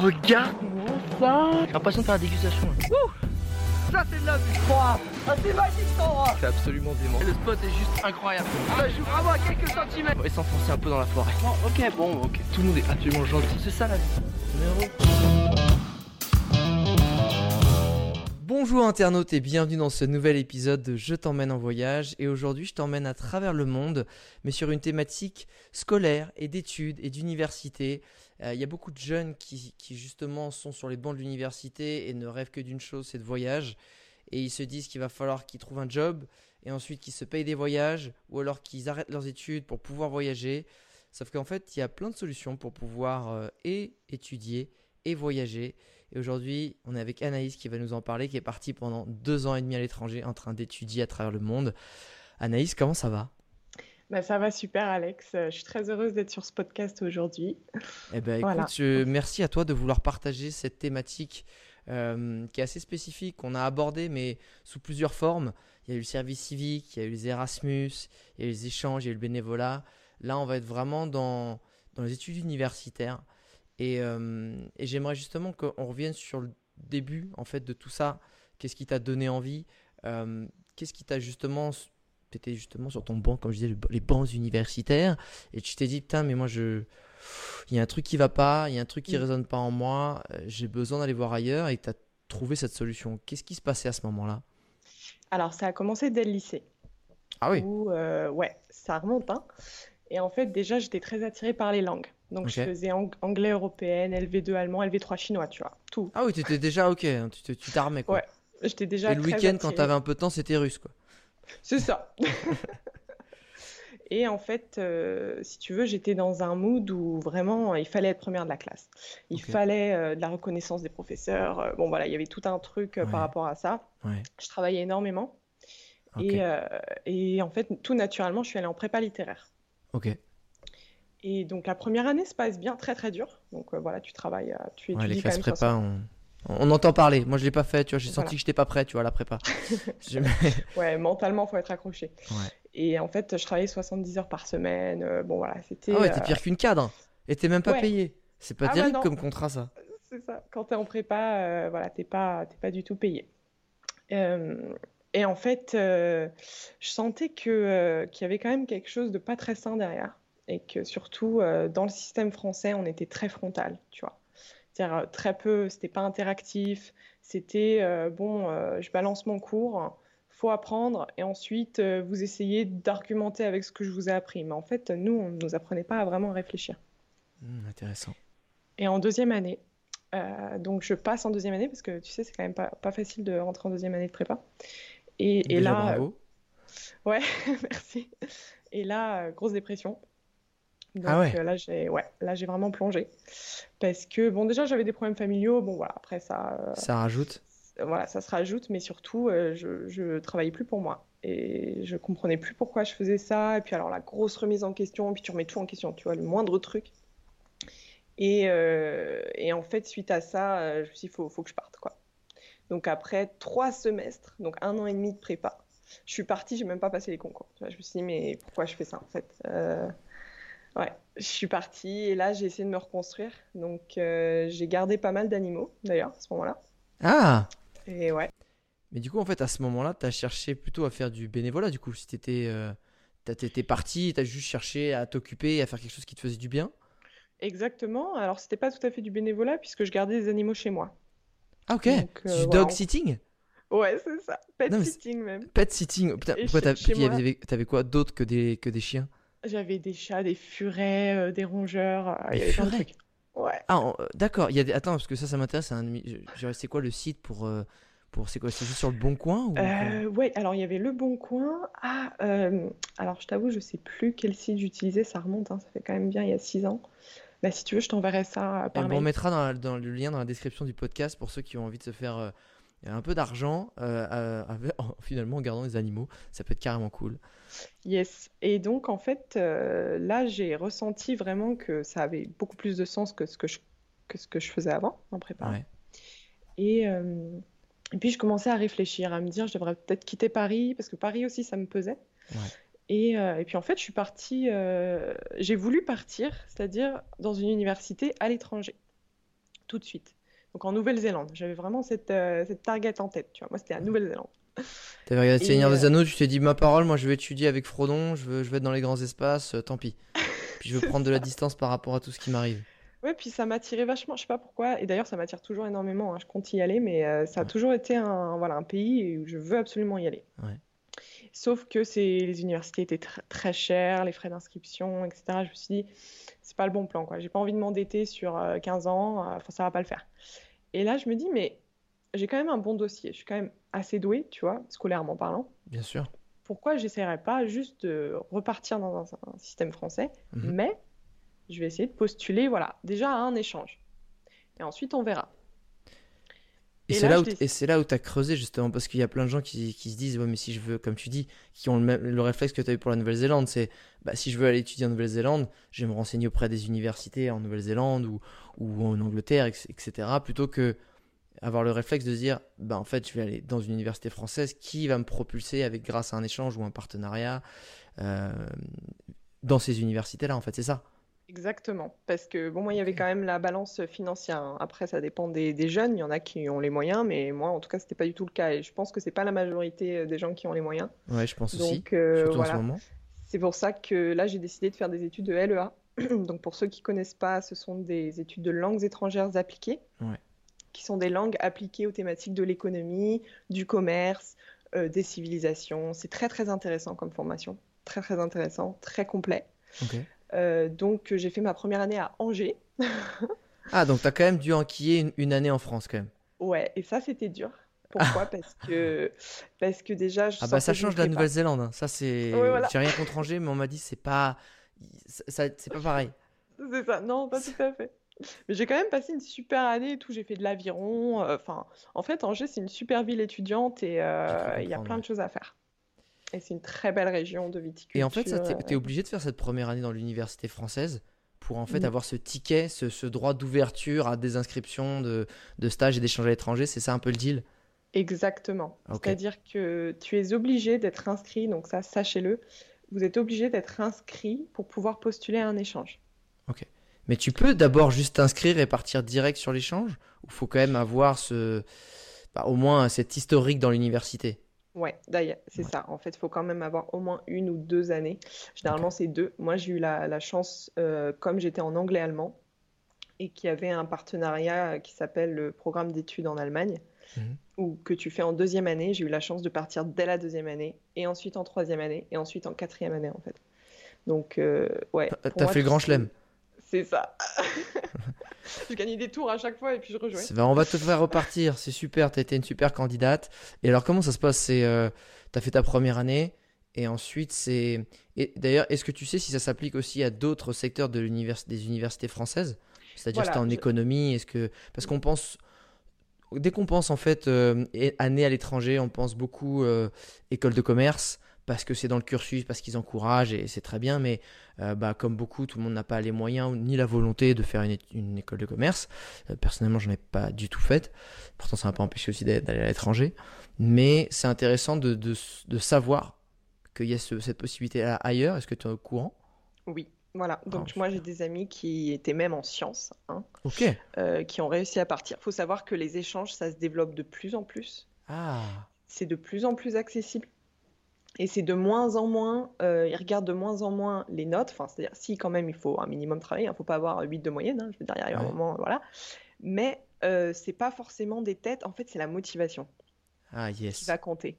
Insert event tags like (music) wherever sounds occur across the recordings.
regarde-moi ça J'ai l'impression de faire la dégustation. là. Ça c'est de la vue Ah c'est magique cet endroit C'est absolument dément. Le spot est juste incroyable Ça joue vraiment à quelques centimètres On va s'enfoncer un peu dans la forêt. Bon, ok, bon, ok. Tout le monde est absolument gentil. C'est ça la vie. Bonjour internautes et bienvenue dans ce nouvel épisode de Je t'emmène en voyage et aujourd'hui je t'emmène à travers le monde mais sur une thématique scolaire et d'études et d'université. Euh, Il y a beaucoup de jeunes qui, justement sont sur les bancs de l'université et ne rêvent que d'une chose, c'est de voyage et ils se disent qu'il va falloir qu'ils trouvent un job et ensuite qu'ils se payent des voyages ou alors qu'ils arrêtent leurs études pour pouvoir voyager. Sauf qu'en fait il y a plein de solutions pour pouvoir euh, et étudier et voyager. Et aujourd'hui, on est avec Anaïs qui va nous en parler, qui est partie pendant deux ans et demi à l'étranger en train d'étudier à travers le monde. Anaïs, comment ça va? Bah, ça va super, Alex. Euh, Je suis très heureuse d'être sur ce podcast aujourd'hui. Eh ben, Voilà. écoute, je- merci à toi de vouloir partager cette thématique euh, qui est assez spécifique, qu'on a abordée, mais sous plusieurs formes. Il y a eu le service civique, il y a eu les Erasmus, il y a eu les échanges, il y a eu le bénévolat. Là, on va être vraiment dans, dans les études universitaires. Et, euh, et j'aimerais justement qu'on revienne sur le début en fait de tout ça. Qu'est-ce qui t'a donné envie Euh, Qu'est-ce qui t'a justement tu étais justement sur ton banc, comme je disais, le- les bancs universitaires, et tu t'es dit, putain, mais moi, je, il y a un truc qui va pas, il y a un truc qui Mm. résonne pas en moi, euh, j'ai besoin d'aller voir ailleurs, et tu as trouvé cette solution. Qu'est-ce qui se passait à ce moment-là? Alors, ça a commencé dès le lycée. Ah oui, Où, euh, ouais, ça remonte, hein. Et en fait, déjà, j'étais très attirée par les langues. Donc, je faisais ang- anglais européenne, LV2 allemand, LV3 chinois, tu vois, tout. ah oui, tu étais déjà ok, hein, tu t'armais quoi. Ouais, J'étais déjà et le week-end, quand attirée. tu avais un peu de temps, c'était russe quoi. C'est ça. (laughs) Et en fait, euh, si tu veux, j'étais dans un mood où vraiment il fallait être première de la classe. Il fallait euh, de la reconnaissance des professeurs. Euh, bon, voilà, il y avait tout un truc euh, Ouais. par rapport à ça. Ouais, Je travaillais énormément. Et, euh, et en fait, tout naturellement, je suis allée en prépa littéraire. ok. Et donc la première année se passe bien, très très dur. Donc euh, voilà, tu travailles, euh, tu Ouais, les étudies quand classes même. prépa. On entend parler. Moi, je l'ai pas fait, tu vois, j'ai Voilà. senti que j'étais pas prêt, tu vois, à la prépa. (laughs) Ouais, mentalement, faut être accroché. Ouais. Et en fait, je travaillais 70 heures par semaine. Euh, bon voilà, c'était. Ah ouais, t'es euh, pire qu'une cadre, et t'es même pas Ouais. payé. C'est pas Ah terrible comme contrat ça. C'est ça. Quand tu es en prépa, euh, voilà, t'es pas, t'es pas du tout payé. Euh, et en fait, je sentais que, qu'il y avait quand même quelque chose de pas très sain derrière. Et que surtout, dans le système français, on était très frontal, tu vois. C'est-à-dire euh, très peu, c'était pas interactif. C'était, euh, bon, euh, je balance mon cours, faut apprendre, et ensuite, euh, vous essayez d'argumenter avec ce que je vous ai appris. Mais en fait, nous, on ne nous apprenait pas à vraiment réfléchir. Hmm, intéressant. Et en deuxième année, donc je passe en deuxième année parce que tu sais, c'est quand même pas, pas facile de rentrer en deuxième année de prépa. Et, là, bravo. ouais, (laughs) merci. Et là, grosse dépression. Donc Ah ouais. euh, là, j'ai ouais, là, j'ai vraiment plongé. Parce que, bon, déjà, j'avais des problèmes familiaux. Bon, voilà, après ça, euh, Ça rajoute. voilà, ça se rajoute, mais surtout, euh, je, je travaillais plus pour moi. Et je comprenais plus pourquoi je faisais ça. Et puis, alors, la grosse remise en question, puis tu remets tout en question, tu vois, le moindre truc. Et, et en fait, suite à ça, je me suis dit, il faut, faut que je parte, quoi. Donc, après trois semestres, donc un an et demi de prépa, je suis partie, j'ai même pas passé les concours. Je me suis dit, mais pourquoi je fais ça, en fait Ouais, je suis partie et là, j'ai essayé de me reconstruire. Donc, euh, j'ai gardé pas mal d'animaux, d'ailleurs, à ce moment-là. Ah Et ouais. Mais du coup, en fait, à ce moment-là, tu as cherché plutôt à faire du bénévolat. Du coup, si t'étais euh, t'as- t'étais parti, tu as juste cherché à t'occuper et à faire quelque chose qui te faisait du bien. Exactement. Alors, c'était pas tout à fait du bénévolat puisque je gardais des animaux chez moi. Ah, ok. Donc, du euh, dog voilà. sitting? Ouais, c'est ça. Pet Non, sitting même. Pet sitting. Putain, pourquoi moi- t'avais quoi d'autre que des, que des chiens? J'avais des chats, des furets, euh, des rongeurs. euh, il y Des avait plein de furets trucs. Ouais. Ah, euh, d'accord. Il y a des... Attends, parce que ça, ça m'intéresse. c'est un demi- je- je- C'est quoi le site pour. euh, pour... C'est quoi C'est juste sur le bon coin ou... Euh, ouais, alors il y avait Le Bon Coin. Ah, euh, alors je t'avoue, je sais plus quel site j'utilisais. Ça remonte, hein, ça fait quand même bien il y a six ans. Bah, si tu veux, je t'enverrai ça euh, par bon, on mail. mettra dans, la- dans le lien dans la description du podcast pour ceux qui ont envie de se faire euh, un peu d'argent euh, euh, (laughs) finalement en gardant des animaux. Ça peut être carrément cool. Yes. Et donc, en fait, euh, là, j'ai ressenti vraiment que ça avait beaucoup plus de sens que ce que je, que ce que je faisais avant en prépa. Ouais. Et, euh, et puis, je commençais à réfléchir, à me dire, je devrais peut-être quitter Paris, parce que Paris aussi, ça me pesait. Ouais. Et, et puis, en fait, je suis partie, j'ai voulu partir, c'est-à-dire dans une université à l'étranger. tout de suite. Donc en Nouvelle-Zélande, j'avais vraiment cette, euh, cette target en tête, tu vois. Moi, c'était la Nouvelle-Zélande. T'avais regardé Seigneur des euh, Anneaux, tu t'es dit ma parole, moi je vais étudier avec Frodon, je veux, je vais être dans les grands espaces, euh, tant pis. (laughs) Puis je veux prendre de la distance par rapport à tout ce qui m'arrive. Ouais, puis ça m'attirait vachement, je sais pas pourquoi, et d'ailleurs ça m'attire toujours énormément, hein, je compte y aller, mais euh, ça a Ouais. toujours été un, voilà, un pays où je veux absolument y aller. Ouais. Sauf que les universités étaient tr- très chères, les frais d'inscription, etc. Je me suis dit, c'est pas le bon plan, quoi. J'ai pas envie de m'endetter sur euh, 15 ans, enfin, ça va pas le faire. Et là, je me dis, mais j'ai quand même un bon dossier, je suis quand même assez douée, tu vois, scolairement parlant. Bien sûr. Pourquoi j'essaierais pas juste de repartir dans un, un système français, Mhm. mais je vais essayer de postuler, voilà, déjà à un échange. Et ensuite, on verra. Et, Et c'est là, où tu as creusé justement, parce qu'il y a plein de gens qui, qui se disent, ouais, mais si je veux, comme tu dis, qui ont le, même, le réflexe que tu as eu pour la Nouvelle-Zélande, c'est, bah, si je veux aller étudier en Nouvelle-Zélande, je vais me renseigner auprès des universités en Nouvelle-Zélande ou, ou en Angleterre, etc., plutôt que avoir le réflexe de dire, bah, en fait, je vais aller dans une université française qui va me propulser avec, grâce à un échange ou un partenariat euh, dans ces universités-là, en fait, c'est ça. Exactement. Parce que, bon, moi, il y avait quand même la balance financière. hein. Après, ça dépend des, des jeunes. Il y en a qui ont les moyens, mais moi, en tout cas, c'était pas du tout le cas. Et je pense que c'est pas la majorité euh, des gens qui ont les moyens. Ouais, je pense aussi, Donc, euh, surtout en voilà. ce moment. C'est pour ça que là, j'ai décidé de faire des études de LEA. (clears throat) Donc, pour ceux qui connaissent pas, ce sont des études de langues étrangères appliquées, Ouais. qui sont des langues appliquées aux thématiques de l'économie, du commerce, euh, des civilisations. C'est très, très intéressant comme formation. Très, très intéressant, très complet. Ok. Euh, donc, j'ai fait ma première année à Angers. (laughs) Ah, donc tu as quand même dû enquiller une, une année en France, quand même. Ouais, et ça, c'était dur. Pourquoi? Parce que, (laughs) parce que déjà, je Ah bah ça change de la Nouvelle-Zélande. hein. Ça c'est. Ouais, voilà. J'ai rien contre Angers, mais on m'a dit c'est pas. C'est pas pareil. C'est ça, non, pas tout à fait. Mais j'ai quand même passé une super année et tout. J'ai fait de l'aviron. euh, Enfin, en fait, Angers, c'est une super ville étudiante et euh, il y a plein ouais. de choses à faire. Et c'est une très belle région de viticulture. Et en fait, t'es, t'es euh, obligé de faire cette première année dans l'université française pour en fait avoir ce ticket, ce, ce droit d'ouverture à des inscriptions de, de stages et d'échanges à l'étranger. C'est ça un peu le deal? Exactement. Ok. C'est-à-dire que tu es obligé d'être inscrit, donc ça, sachez-le, vous êtes obligé d'être inscrit pour pouvoir postuler à un échange. Mais tu peux d'abord juste t'inscrire et partir direct sur l'échange? Ou faut quand même avoir ce. bah, au moins cet historique dans l'université? Ouais, d'ailleurs, c'est Ouais. ça. En fait, il faut quand même avoir au moins une ou deux années. Généralement, c'est deux. Moi, j'ai eu la, la chance, euh, comme j'étais en anglais-allemand, et qu'il y avait un partenariat euh, qui s'appelle le programme d'études en Allemagne, Mhm. ou que tu fais en deuxième année. J'ai eu la chance de partir dès la deuxième année, et ensuite en troisième année, et ensuite en quatrième année, en fait. Donc, euh, ouais. T'as- fait le grand chelem. C'est ça. (laughs) (laughs) Je gagnais des tours à chaque fois, et puis je rejouais. On va te faire repartir, c'est super, t'as été une super candidate. Et alors comment ça se passe? C'est euh, t'as fait ta première année et ensuite c'est et d'ailleurs est-ce que tu sais si ça s'applique aussi à d'autres secteurs de l'univers des universités françaises? C'est-à-dire Voilà, si t'es en je- économie, est-ce que parce qu'on pense dès qu'on pense en fait euh, année à l'étranger, on pense beaucoup euh, école de commerce parce que c'est dans le cursus, parce qu'ils encouragent et c'est très bien, mais euh, bah, comme beaucoup, tout le monde n'a pas les moyens ni la volonté de faire une, école de commerce. Euh, personnellement, j'en ai pas du tout faite. Pourtant, ça m'a pas empêché aussi d'a- d'aller à l'étranger. Mais c'est intéressant de, de, de savoir qu'il y a ce- cette possibilité-là ailleurs. Est-ce que tu es au courant? Oui, voilà. Donc, Ah, moi, j'ai des amis qui étaient même en sciences, hein, euh, qui ont réussi à partir. Il faut savoir que les échanges, ça se développe de plus en plus. Ah, C'est de plus en plus accessible. Et c'est de moins en moins, euh, ils regardent de moins en moins les notes. Enfin, c'est-à-dire, si quand même, il faut un minimum travailler, il ne faut pas avoir 8 de moyenne. hein, je veux dire, il arrive un moment, voilà. Mais euh, c'est pas forcément des têtes. En fait, c'est la motivation ah qui va compter.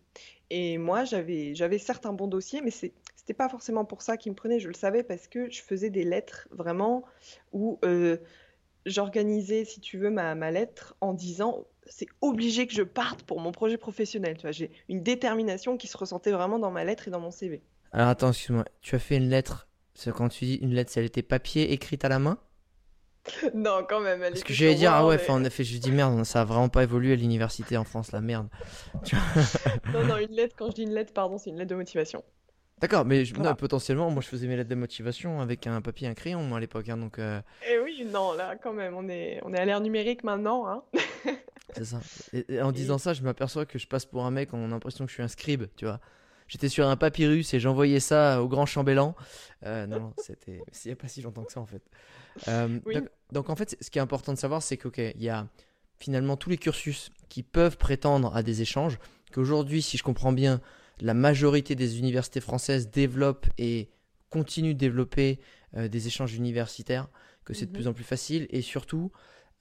Et moi, j'avais, j'avais certes un bon dossier, mais c'est, c'était pas forcément pour ça qu'ils me prenaient. Je le savais parce que je faisais des lettres vraiment où euh, j'organisais, si tu veux, ma, ma lettre en disant c'est obligé que je parte pour mon projet professionnel. Tu vois, j'ai une détermination qui se ressentait vraiment dans ma lettre et dans mon CV. Alors attends, excuse-moi. Tu as fait une lettre. C'est quand tu dis une lettre, c'est elle était papier écrite à la main? (laughs) Non, quand même. Elle Parce que j'allais dire, ah ouais, enfin, en effet, je dis merde, ça a vraiment pas évolué à l'université en France, la merde. (laughs) Non, non, une lettre, quand je dis une lettre, pardon, c'est une lettre de motivation. D'accord, mais je- non, Voilà. potentiellement, moi je faisais mes lettres de motivation avec un papier et un crayon, moi à l'époque, hein, donc euh, Et oui, non, là, quand même, on est, on est à l'ère numérique maintenant. Hein. (laughs) c'est ça. Et, et en disant ça, je m'aperçois que je passe pour un mec, on a l'impression que je suis un scribe, tu vois. j'étais sur un papyrus et j'envoyais ça au grand chambellan. Euh, non, c'était (laughs) il n'y a pas si longtemps que ça en fait. Euh, Oui. donc, donc, en fait, ce qui est important de savoir, c'est qu'il il y a finalement tous les cursus qui peuvent prétendre à des échanges. Qu'aujourd'hui, si je comprends bien, la majorité des universités françaises développent et continuent de développer euh, des échanges universitaires, que c'est de Mhm. plus en plus facile. Et surtout,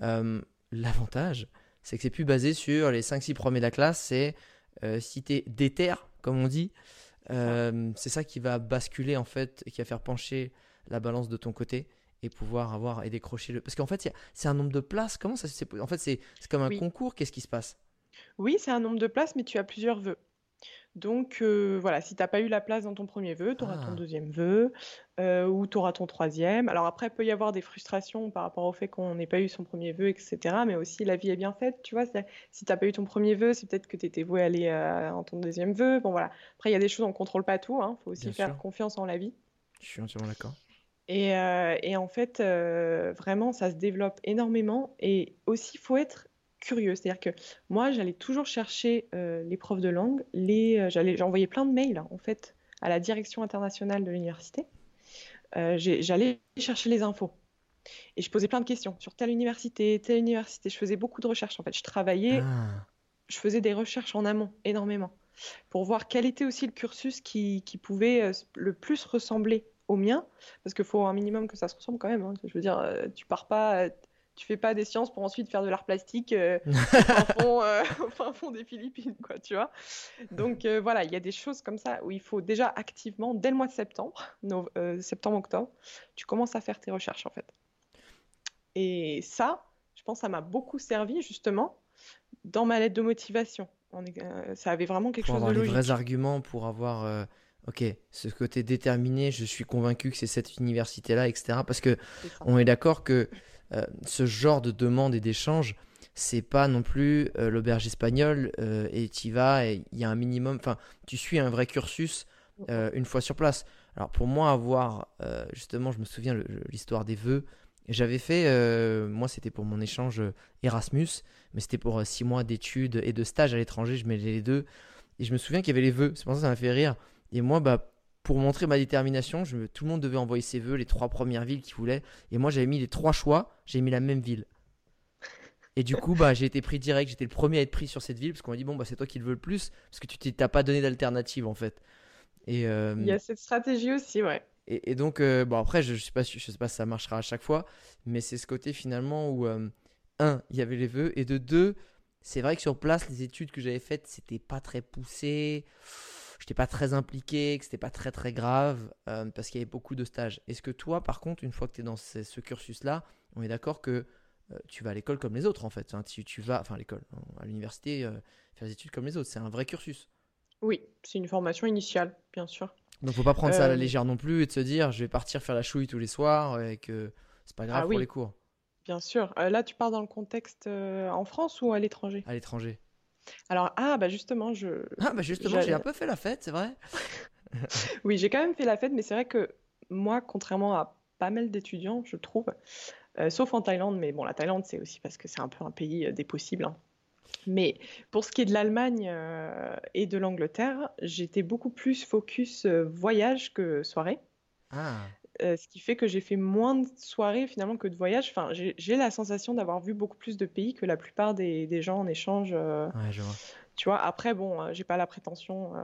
euh, l'avantage, c'est que c'est plus basé sur les 5-6 premiers de la classe, c'est euh, si t'es déter, comme on dit, euh, c'est ça qui va basculer en fait, et qui va faire pencher la balance de ton côté et pouvoir avoir et décrocher le. Parce qu'en fait, c'est un nombre de places. Comment ça En fait, c'est c'est comme un Oui. concours. Qu'est-ce qui se passe? Oui, c'est un nombre de places, mais tu as plusieurs vœux. Donc euh, voilà, si tu n'as pas eu la place dans ton premier vœu, tu auras Ah. ton deuxième vœu euh, ou tu auras ton troisième. Alors après, il peut y avoir des frustrations par rapport au fait qu'on n'ait pas eu son premier vœu, etc. Mais aussi, la vie est bien faite, tu vois. Si tu n'as pas eu ton premier vœu, c'est peut-être que tu étais voué à aller euh, en ton deuxième vœu. Bon voilà. Après, il y a des choses, on ne contrôle pas tout. Il faut aussi Bien faire sûr. confiance en la vie. Je suis entièrement d'accord. Et, euh, et en fait, vraiment, ça se développe énormément. Et aussi, il faut être curieux. C'est-à-dire que moi, j'allais toujours chercher euh, les profs de langue. Les, euh, j'allais, j'envoyais plein de mails, en fait, à la direction internationale de l'université. Euh, j'allais chercher les infos. Et je posais plein de questions sur telle université, telle université. Je faisais beaucoup de recherches, en fait. Je travaillais Ah, je faisais des recherches en amont, énormément, pour voir quel était aussi le cursus qui, qui pouvait le plus ressembler au mien, parce qu'il faut un minimum que ça se ressemble quand même. hein. Je veux dire, tu pars pas, tu fais pas des sciences pour ensuite faire de l'art plastique euh, (laughs) au, fin fond, euh, (laughs) au fin fond des Philippines, quoi, tu vois. Donc euh, voilà, il y a des choses comme ça où il faut déjà activement, dès le mois de septembre, (laughs) no- euh, septembre-octobre, tu commences à faire tes recherches en fait. Et ça, je pense, ça m'a beaucoup servi justement dans ma lettre de motivation. On est- ça avait vraiment quelque pour chose avoir de les logique. vrais arguments, pour avoir, ok, ce côté déterminé, je suis convaincu que c'est cette université-là, etc. Parce que on est d'accord que ce genre de demande et d'échange, c'est pas non plus euh, l'auberge espagnole euh, et tu vas et il y a un minimum, enfin, tu suis un vrai cursus euh, une fois sur place. Alors pour moi, avoir, euh, justement, je me souviens l'histoire des vœux, j'avais fait, euh, moi c'était pour mon échange euh, Erasmus, mais c'était pour euh, six mois d'études et de stage à l'étranger, je mêlais les deux. Et je me souviens qu'il y avait les vœux, c'est pour ça que ça m'a fait rire. Et moi, bah, pour montrer ma détermination, je tout le monde devait envoyer ses vœux, les trois premières villes qu'il voulait. Et moi, j'avais mis les trois choix, j'ai mis la même ville. Et du coup, bah, j'ai été pris direct, j'étais le premier à être pris sur cette ville, parce qu'on m'a dit, bon, bah, c'est toi qui le veux le plus, parce que tu t'as pas donné d'alternative, en fait. Et, euh, Il y a cette stratégie aussi, ouais. et, et donc, euh, bon, après, je, je sais pas, si- je sais pas si ça marchera à chaque fois, mais c'est ce côté finalement où, euh, un, il y avait les vœux, et de deux, c'est vrai que sur place, les études que j'avais faites, c'était pas très poussé, j'étais pas très impliqué, que c'était pas très très grave, euh, parce qu'il y avait beaucoup de stages. Est-ce que toi, par contre, une fois que tu es dans ce, ce cursus-là, on est d'accord que euh, tu vas à l'école comme les autres, en fait. Hein, tu, tu vas, enfin, à l'école, hein, à l'université, euh, faire des études comme les autres, c'est un vrai cursus. Oui, c'est une formation initiale, bien sûr. Donc faut pas prendre ça à la légère non plus et de se dire je vais partir faire la chouille tous les soirs et que c'est pas grave Ah pour les cours Bien sûr. Là, tu pars dans le contexte en France ou à l'étranger? à l'étranger. Alors, ah, bah justement, je... Ah bah justement j'ai un peu fait la fête c'est vrai. (laughs) Oui, j'ai quand même fait la fête, mais c'est vrai que moi, contrairement à pas mal d'étudiants, je trouve, euh, sauf en Thaïlande, mais bon, la Thaïlande, c'est aussi parce que c'est un peu un pays euh, des possibles. hein. Mais pour ce qui est de l'Allemagne euh, et de l'Angleterre, j'étais beaucoup plus focus voyage que soirée. Ah Euh, ce qui fait que j'ai fait moins de soirées finalement que de voyages. Enfin, j'ai la sensation d'avoir vu beaucoup plus de pays que la plupart des, des gens en échange. euh, ouais je vois. tu vois, après, bon, euh, j'ai pas la prétention euh,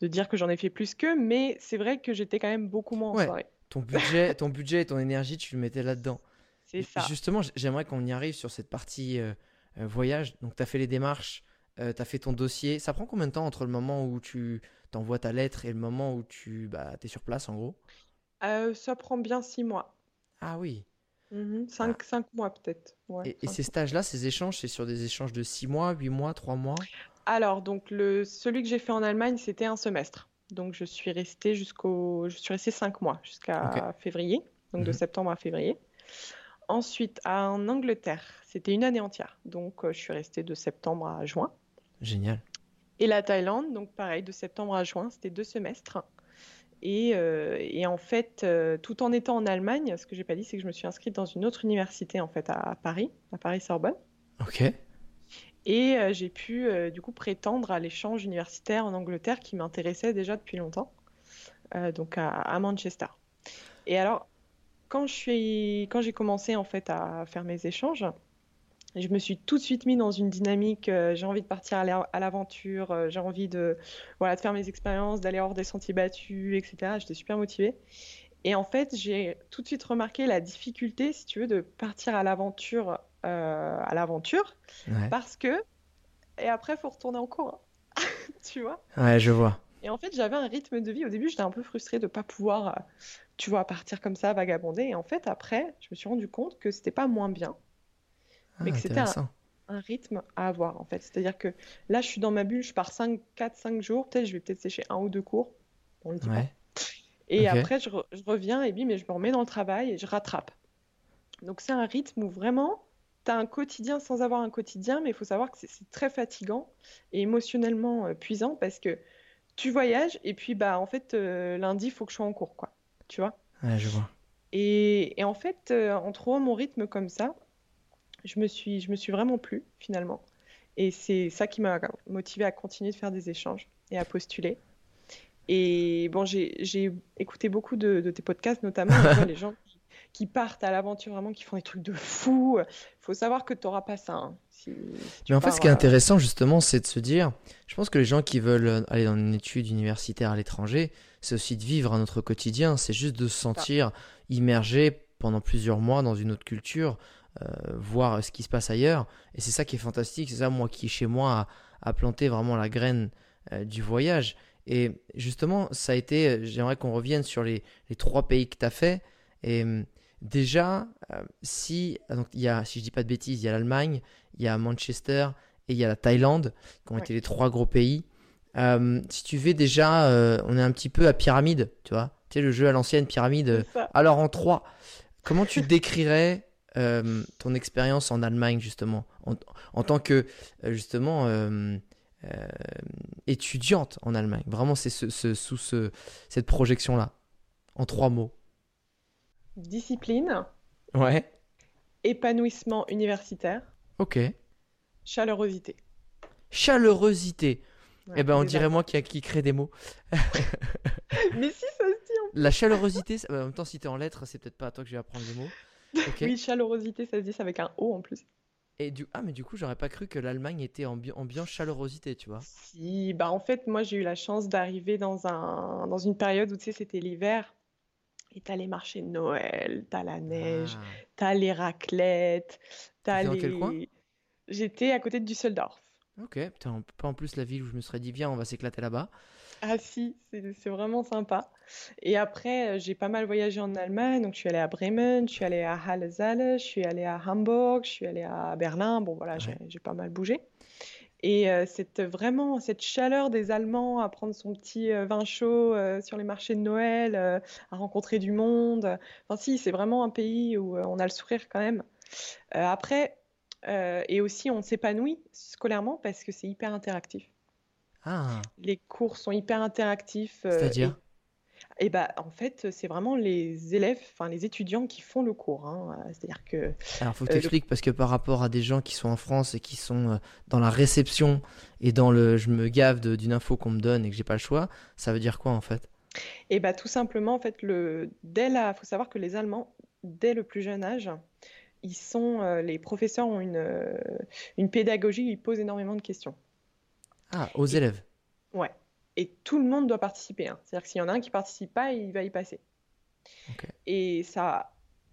de dire que j'en ai fait plus qu'eux, mais c'est vrai que j'étais quand même beaucoup moins en soirée. Ton budget ton budget et ton énergie tu le mettais là-dedans. C'est ça. Justement j'aimerais qu'on y arrive sur cette partie voyage. Donc tu as fait les démarches, tu as fait ton dossier. Ça prend combien de temps entre le moment où tu t'envoies ta lettre et le moment où tu bah, es sur place en gros? Euh, ça prend bien six mois. Ah oui. Mhm, cinq, cinq mois peut-être. Ouais, Et, ces stages-là, ces échanges, c'est sur des échanges de 6 mois, 8 mois, 3 mois? Alors, donc, le, celui que j'ai fait en Allemagne, c'était un semestre. Donc, je suis restée jusqu'au, je suis restée cinq mois, jusqu'à février, donc de Mhm. septembre à février. Ensuite, en Angleterre, c'était une année entière. Donc, euh, je suis restée de septembre à juin. Génial. Et la Thaïlande, donc pareil, de septembre à juin, c'était deux semestres. Et, euh, et en fait, euh, tout en étant en Allemagne, ce que j'ai pas dit, c'est que je me suis inscrite dans une autre université en fait à, à Paris, à Paris-Sorbonne. Ok. Et euh, j'ai pu du coup prétendre à l'échange universitaire en Angleterre qui m'intéressait déjà depuis longtemps, donc à, à Manchester. Et alors, quand je suis, quand j'ai commencé en fait à faire mes échanges, je me suis tout de suite mis dans une dynamique. euh, j'ai envie de partir à la- à l'aventure, euh, j'ai envie de, voilà, de faire mes expériences, d'aller hors des sentiers battus, etc. J'étais super motivée. Et en fait, j'ai tout de suite remarqué la difficulté, si tu veux, de partir à l'aventure, euh, à l'aventure, Ouais. parce que et après, faut retourner en cours, hein. (laughs) tu vois? Ouais, je vois. Et en fait, j'avais un rythme de vie. Au début, j'étais un peu frustrée de pas pouvoir, tu vois, partir comme ça, vagabonder. Et en fait, après, je me suis rendu compte que c'était pas moins bien, Ah, mais que c'était un, rythme à avoir, en fait. C'est-à-dire que là, je suis dans ma bulle, je pars 5, 4, 5 jours. Peut-être, je vais peut-être sécher un ou deux cours. On le dit pas. Et après, je, re- je reviens et bim, et je me remets dans le travail et je rattrape. Donc, c'est un rythme où vraiment, tu as un quotidien sans avoir un quotidien, mais il faut savoir que c'est c'est très fatigant et émotionnellement euh, puisant parce que tu voyages et puis, bah, en fait, euh, lundi, il faut que je sois en cours, quoi. Tu vois? Ouais, je vois. Et, et en fait, euh, en trouvant mon rythme comme ça, je me suis, je me suis vraiment plu, finalement. Et c'est ça qui m'a motivé à continuer de faire des échanges et à postuler. Et bon, j'ai, écouté beaucoup de, de tes podcasts, notamment vois, (laughs) les gens qui, qui partent à l'aventure, vraiment, qui font des trucs de fou. Il faut savoir que tu n'auras pas ça. hein, si- si tu Mais en fait, ce qui est euh, intéressant, justement, c'est de se dire, je pense que les gens qui veulent aller dans une étude universitaire à l'étranger, c'est aussi de vivre un autre quotidien, c'est juste de se sentir immergé pendant plusieurs mois dans une autre culture, euh, voir ce qui se passe ailleurs. Et c'est ça qui est fantastique, c'est ça, moi, qui, chez moi, a, a planté vraiment la graine euh, du voyage. Et justement, ça a été, j'aimerais qu'on revienne sur les, les trois pays que tu as fait. Et hum, déjà, euh, si, ah, donc, il y a, si je dis pas de bêtises, il y a l'Allemagne, il y a Manchester et il y a la Thaïlande, qui ont Ouais. été les trois gros pays. Euh, si tu veux déjà, euh, on est un petit peu à pyramide, tu vois. Tu sais, le jeu à l'ancienne pyramide. Alors en trois, comment tu décrirais euh, ton expérience en Allemagne, justement, en, en tant que, euh, justement, euh, euh, étudiante en Allemagne Vraiment, c'est ce, ce- sous ce, cette projection-là, en trois mots. Discipline, Ouais. épanouissement universitaire, Ok. chaleurosité. Chaleurosité. Ouais, eh ben, on dirait moi qui, qui crée des mots. (laughs) Mais si, ça se dit. en- La chaleurosité, ça- en même temps, si t'es en lettres, c'est peut-être pas à toi que je vais apprendre les mots. Oui, chaleurosité, ça se dit, avec un O en plus. Et du... Ah, mais du coup, j'aurais pas cru que l'Allemagne était ambi... ambiance chaleurosité, tu vois. Si, bah en fait, moi j'ai eu la chance d'arriver dans un dans une période où tu sais c'était l'hiver et t'as les marchés de Noël, t'as la neige, Ah. t'as les raclettes, t'as T'étais dans quel les. coin? J'étais à côté de Düsseldorf. Ok, putain, pas en plus la ville où je me serais dit, viens, on va s'éclater là-bas. (laughs) Ah si, c'est vraiment sympa. Et après, euh, j'ai pas mal voyagé en Allemagne, donc je suis allée à Bremen, je suis allée à Halle-Saale, je suis allée à Hamburg, je suis allée à Berlin. Bon voilà, j'ai Ouais. j'ai pas mal bougé. Et euh, cette vraiment cette chaleur des Allemands à prendre son petit euh, vin chaud euh, sur les marchés de Noël, à rencontrer du monde. Enfin si, c'est vraiment un pays où on a le sourire quand même. Après, et aussi on s'épanouit scolairement parce que c'est hyper interactif. Ah, Les cours sont hyper interactifs. euh, c'est-à-dire et, et bah, en fait, c'est vraiment les élèves, enfin les étudiants qui font le cours. hein. C'est-à-dire que Alors, faut que euh, le- t'expliques parce que par rapport à des gens qui sont en France et qui sont euh, dans la réception et dans le je me gave d'une info qu'on me donne et que j'ai pas le choix, ça veut dire quoi en fait? Et bah, tout simplement, en fait, le, dès la, faut savoir que les Allemands, dès le plus jeune âge, ils sont, les professeurs ont une, une pédagogie, ils posent énormément de questions. Ah, aux Et- élèves. Ouais. Et tout le monde doit participer. hein. C'est-à-dire que s'il y en a un qui participe pas, il va y passer. Et ça,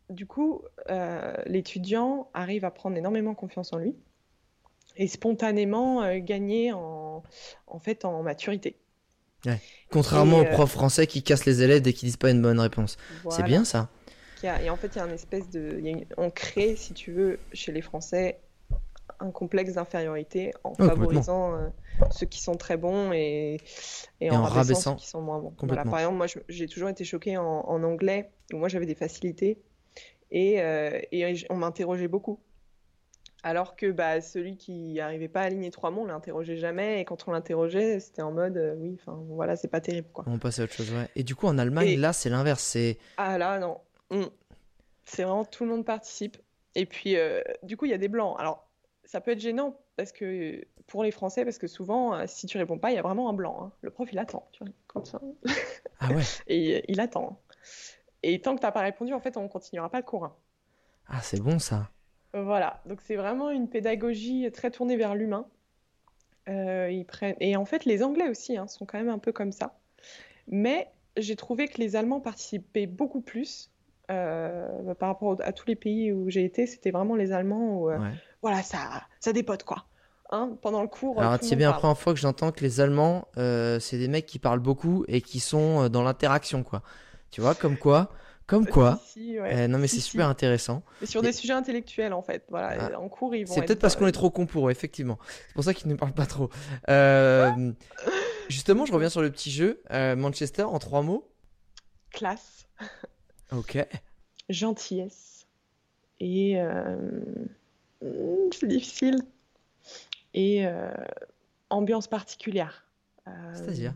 du coup, euh, l'étudiant arrive à prendre énormément confiance en lui et spontanément euh, gagner en, en fait en maturité. Contrairement Et, aux euh, profs français qui cassent les élèves dès qu'ils disent pas une bonne réponse. C'est bien ça Et en fait, il y a une espèce de, on crée, si tu veux, chez les Français, un complexe d'infériorité en complètement. favorisant euh, ceux qui sont très bons et, et Et en en rabaissant rabaissant. ceux qui sont moins bons. Voilà, par exemple, moi, j'ai toujours été choquée en, en anglais, où moi j'avais des facilités et, euh, et on m'interrogeait beaucoup. Alors que bah, celui qui n'arrivait pas à aligner trois mots, on l'interrogeait jamais. Et quand on l'interrogeait, c'était en mode euh, oui, enfin voilà, c'est pas terrible quoi. On passe à autre chose, ouais. Et du coup, en Allemagne, Et- là, c'est l'inverse. C'est Ah là, non. Mm. C'est vraiment tout le monde participe. Et puis, euh, du coup, il y a des blancs. Alors, ça peut être gênant parce que pour les Français, parce que souvent, euh, si tu réponds pas, il y a vraiment un blanc. hein. Le prof, il attend, tu vois, comme ça. Ah ouais. (laughs) Et il attend. Et tant que t'as pas répondu, en fait, on continuera pas le cours. hein. Ah, c'est bon ça. Voilà, donc c'est vraiment une pédagogie très tournée vers l'humain. Euh, ils prennent... Et en fait, les Anglais aussi hein, sont quand même un peu comme ça. Mais j'ai trouvé que les Allemands participaient beaucoup plus euh, par rapport à tous les pays où j'ai été. C'était vraiment les Allemands où, euh, Ouais. Voilà, ça, ça dépote quoi. Hein, pendant le cours, Alors, c'est bien la première fois que j'entends que les Allemands, euh, c'est des mecs qui parlent beaucoup et qui sont euh, dans l'interaction, quoi. Tu vois, comme quoi, comme quoi. Si, si, ouais. Euh, non, mais Si, c'est si. super intéressant. Mais sur Et- des sujets intellectuels en fait. Voilà, Ah. en cours ils vont. C'est être, peut-être parce qu'on est trop con pour eux, effectivement. C'est pour ça qu'ils ne parlent pas trop. Euh, (laughs) justement, je reviens sur le petit jeu. Manchester, en trois mots. classe, Ok. gentillesse et c'est difficile et euh, ambiance particulière. Euh, C'est-à-dire?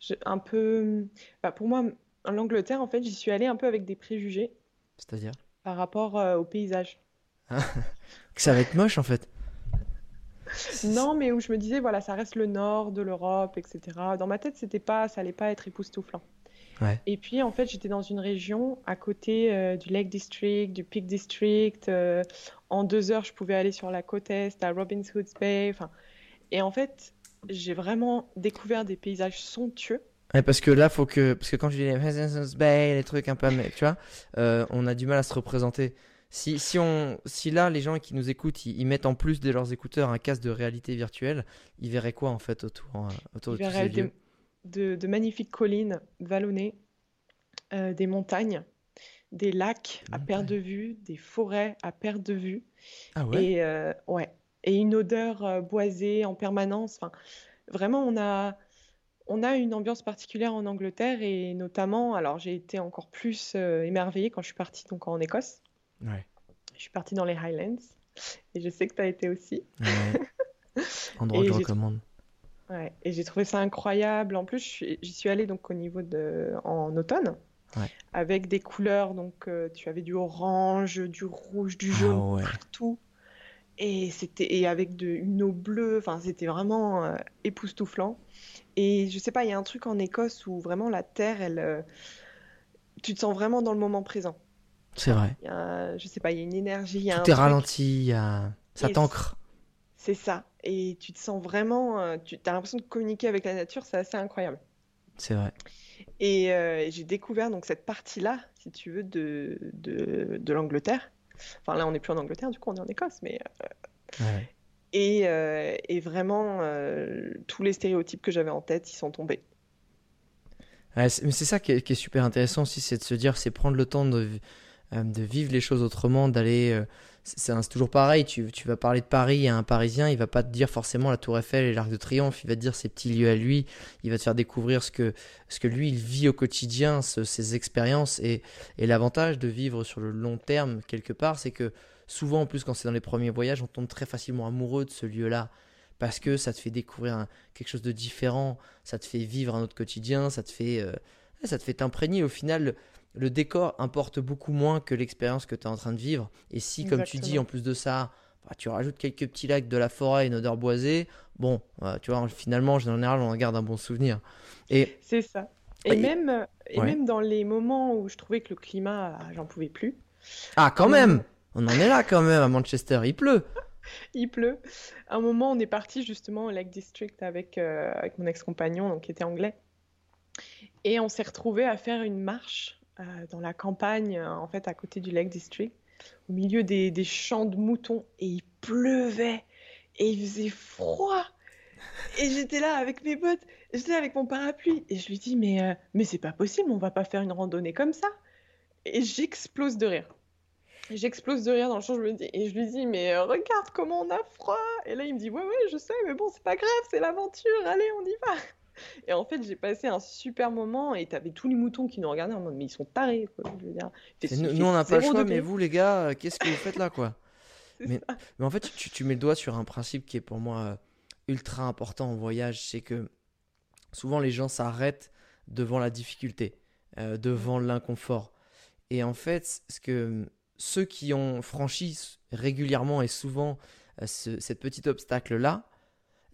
je- un peu. bah, pour moi, l'Angleterre en fait, j'y suis allée un peu avec des préjugés C'est-à-dire? Par rapport euh, au paysage. Que ça va être moche, en fait. (laughs) Non, mais où je me disais voilà, ça reste le nord de l'Europe, etc. Dans ma tête, c'était pas, ça allait pas être époustouflant. Ouais. Et puis en fait, j'étais dans une région à côté euh, du Lake District, du Peak District. euh, en deux heures, je pouvais aller sur la côte est, à Robin Hood's Bay. Enfin, et en fait, j'ai vraiment découvert des paysages somptueux. Ouais, parce que là, faut que. Parce que quand je dis les Bay, les trucs un peu. Tu vois, euh, on a du mal à se représenter. Si, si, on, si là, les gens qui nous écoutent, ils, ils mettent en plus de leurs écouteurs un casque de réalité virtuelle, ils verraient quoi en fait autour, autour de tous ces lieux? De, magnifiques collines vallonnées, euh, des montagnes, des lacs à perte de vue, des forêts à perte de vue. Ah ouais? Et, euh, ouais. et une odeur euh, boisée en permanence. Enfin, vraiment, on a, on a une ambiance particulière en Angleterre et notamment, alors j'ai été encore plus euh, émerveillée quand je suis partie donc en Écosse. Ouais. Je suis partie dans les Highlands et je sais que tu as été aussi. Ouais. (laughs) Endroit que je recommande. Ouais, et j'ai trouvé ça incroyable. En plus, j'y suis allée donc au niveau de en automne, Ouais. avec des couleurs. Donc, euh, tu avais du orange, du rouge, du Ah jaune ouais. partout, et c'était et avec de, une eau bleue. Enfin, c'était vraiment euh, époustouflant. Et je sais pas, il y a un truc en Écosse où vraiment la terre, elle, euh, tu te sens vraiment dans le moment présent. C'est vrai. Y a, je sais pas, il y a une énergie, y a un Tout est truc- ralenti, il y a- ça t'ancre. C'est ça. Et tu te sens vraiment, euh, tu as l'impression de communiquer avec la nature. C'est assez incroyable. C'est vrai. Et euh, j'ai découvert donc cette partie-là, si tu veux, de, de, de l'Angleterre. Enfin là, on n'est plus en Angleterre, du coup, on est en Écosse, mais ouais. et, euh, et vraiment euh, tous les stéréotypes que j'avais en tête, ils sont tombés. Ouais, c'est- mais c'est ça qui est, qui est super intéressant aussi, c'est de se dire, c'est prendre le temps de, euh, de vivre les choses autrement, d'aller. C'est toujours pareil, tu, tu vas parler de Paris à un Parisien, il va pas te dire forcément la Tour Eiffel et l'Arc de Triomphe, il va te dire ses petits lieux à lui, il va te faire découvrir ce que, ce que lui il vit au quotidien, ses expériences. Et, et l'avantage de vivre sur le long terme, quelque part, c'est que souvent, en plus, quand c'est dans les premiers voyages, on tombe très facilement amoureux de ce lieu-là. Parce que ça te fait découvrir quelque chose de différent, ça te fait vivre un autre quotidien, ça te fait, euh, ça te fait t'imprégner. Au final, le, décor importe beaucoup moins que l'expérience que tu es en train de vivre. Et si, comme tu dis, en plus de ça, bah, tu rajoutes quelques petits lacs, de la forêt, une odeur boisée, bon, euh, tu vois, finalement, en général, on en garde un bon souvenir. Et C'est ça. Et même, euh, et ouais. même dans les moments où je trouvais que le climat, ah, j'en pouvais plus, ah, quand même, (laughs) on en est là quand même à Manchester, il pleut. il pleut. À un moment, on est parti justement au Lake District avec, euh, avec mon ex-compagnon, donc qui était anglais. Et on s'est retrouvé à faire une marche euh, dans la campagne, euh, en fait, à côté du Lake District, au milieu des, champs de moutons. Et il pleuvait. Et il faisait froid. Et j'étais là avec mes bottes, j'étais avec mon parapluie. Et je lui dis, mais, euh, mais c'est pas possible, on va pas faire une randonnée comme ça. Et j'explose de rire. J'explose de rire dans le champ, je me dis, et je lui dis, mais euh, regarde comment on a froid. Et là, il me dit, ouais, ouais, je sais, mais bon, c'est pas grave, c'est l'aventure, allez, on y va. Et en fait, j'ai passé un super moment, et t'avais tous les moutons qui nous regardaient en mode, mais ils sont tarés, quoi. Je veux dire, nous, on n'a pas le choix, degré. mais vous, les gars, euh, qu'est-ce que vous faites là, quoi (laughs) mais- en fait, tu, tu mets le doigt sur un principe qui est pour moi euh, ultra important en voyage, c'est que souvent les gens s'arrêtent devant la difficulté, euh, devant l'inconfort. Et en fait, ce que ceux qui ont franchi régulièrement et souvent euh, ce, petit obstacle-là,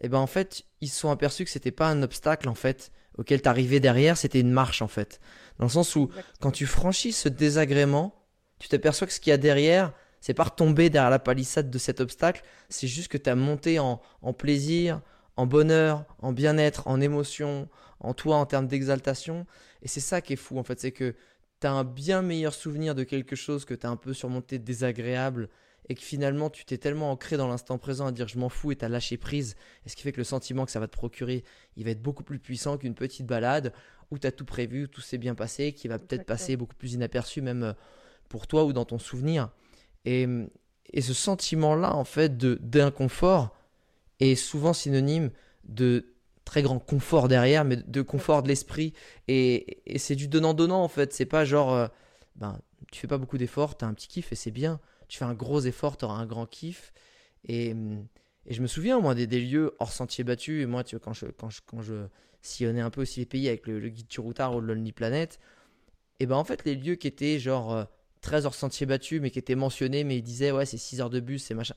et ben en fait, ils se sont aperçus que c'était pas un obstacle en fait auquel t'arrivais derrière, c'était une marche en fait. Dans le sens où quand tu franchis ce désagrément, tu t'aperçois que ce qu'il y a derrière, c'est pas retomber derrière la palissade de cet obstacle, c'est juste que tu as monté en, en plaisir, en bonheur, en bien-être, en émotion, en toi en termes d'exaltation. Et c'est ça qui est fou en fait, c'est que tu as un bien meilleur souvenir de quelque chose que tu as un peu surmonté désagréable et que finalement tu t'es tellement ancré dans l'instant présent à dire je m'en fous et t'as lâché prise. Et ce qui fait que le sentiment que ça va te procurer, il va être beaucoup plus puissant qu'une petite balade où tu as tout prévu, tout s'est bien passé, qui va peut-être passer beaucoup plus inaperçu même euh, pour toi ou dans ton souvenir. Et, et ce sentiment-là en fait de d'inconfort est souvent synonyme de très grand confort derrière, mais de confort de l'esprit. Et, et c'est du donnant-donnant en fait. C'est pas genre, euh, ben, tu fais pas beaucoup d'efforts, t'as un petit kiff et c'est bien tu fais un gros effort, tu auras un grand kiff. Et, et, je me souviens, moi, des, des lieux hors sentier battu. Et moi, tu quand je, quand je, quand je sillonnais un peu aussi les pays avec le, guide Turoutard ou le Lonely Planet, et ben en fait, les lieux qui étaient genre euh, très hors sentier battu, mais qui étaient mentionnés, mais ils disaient, ouais, c'est 6 heures de bus, c'est machin.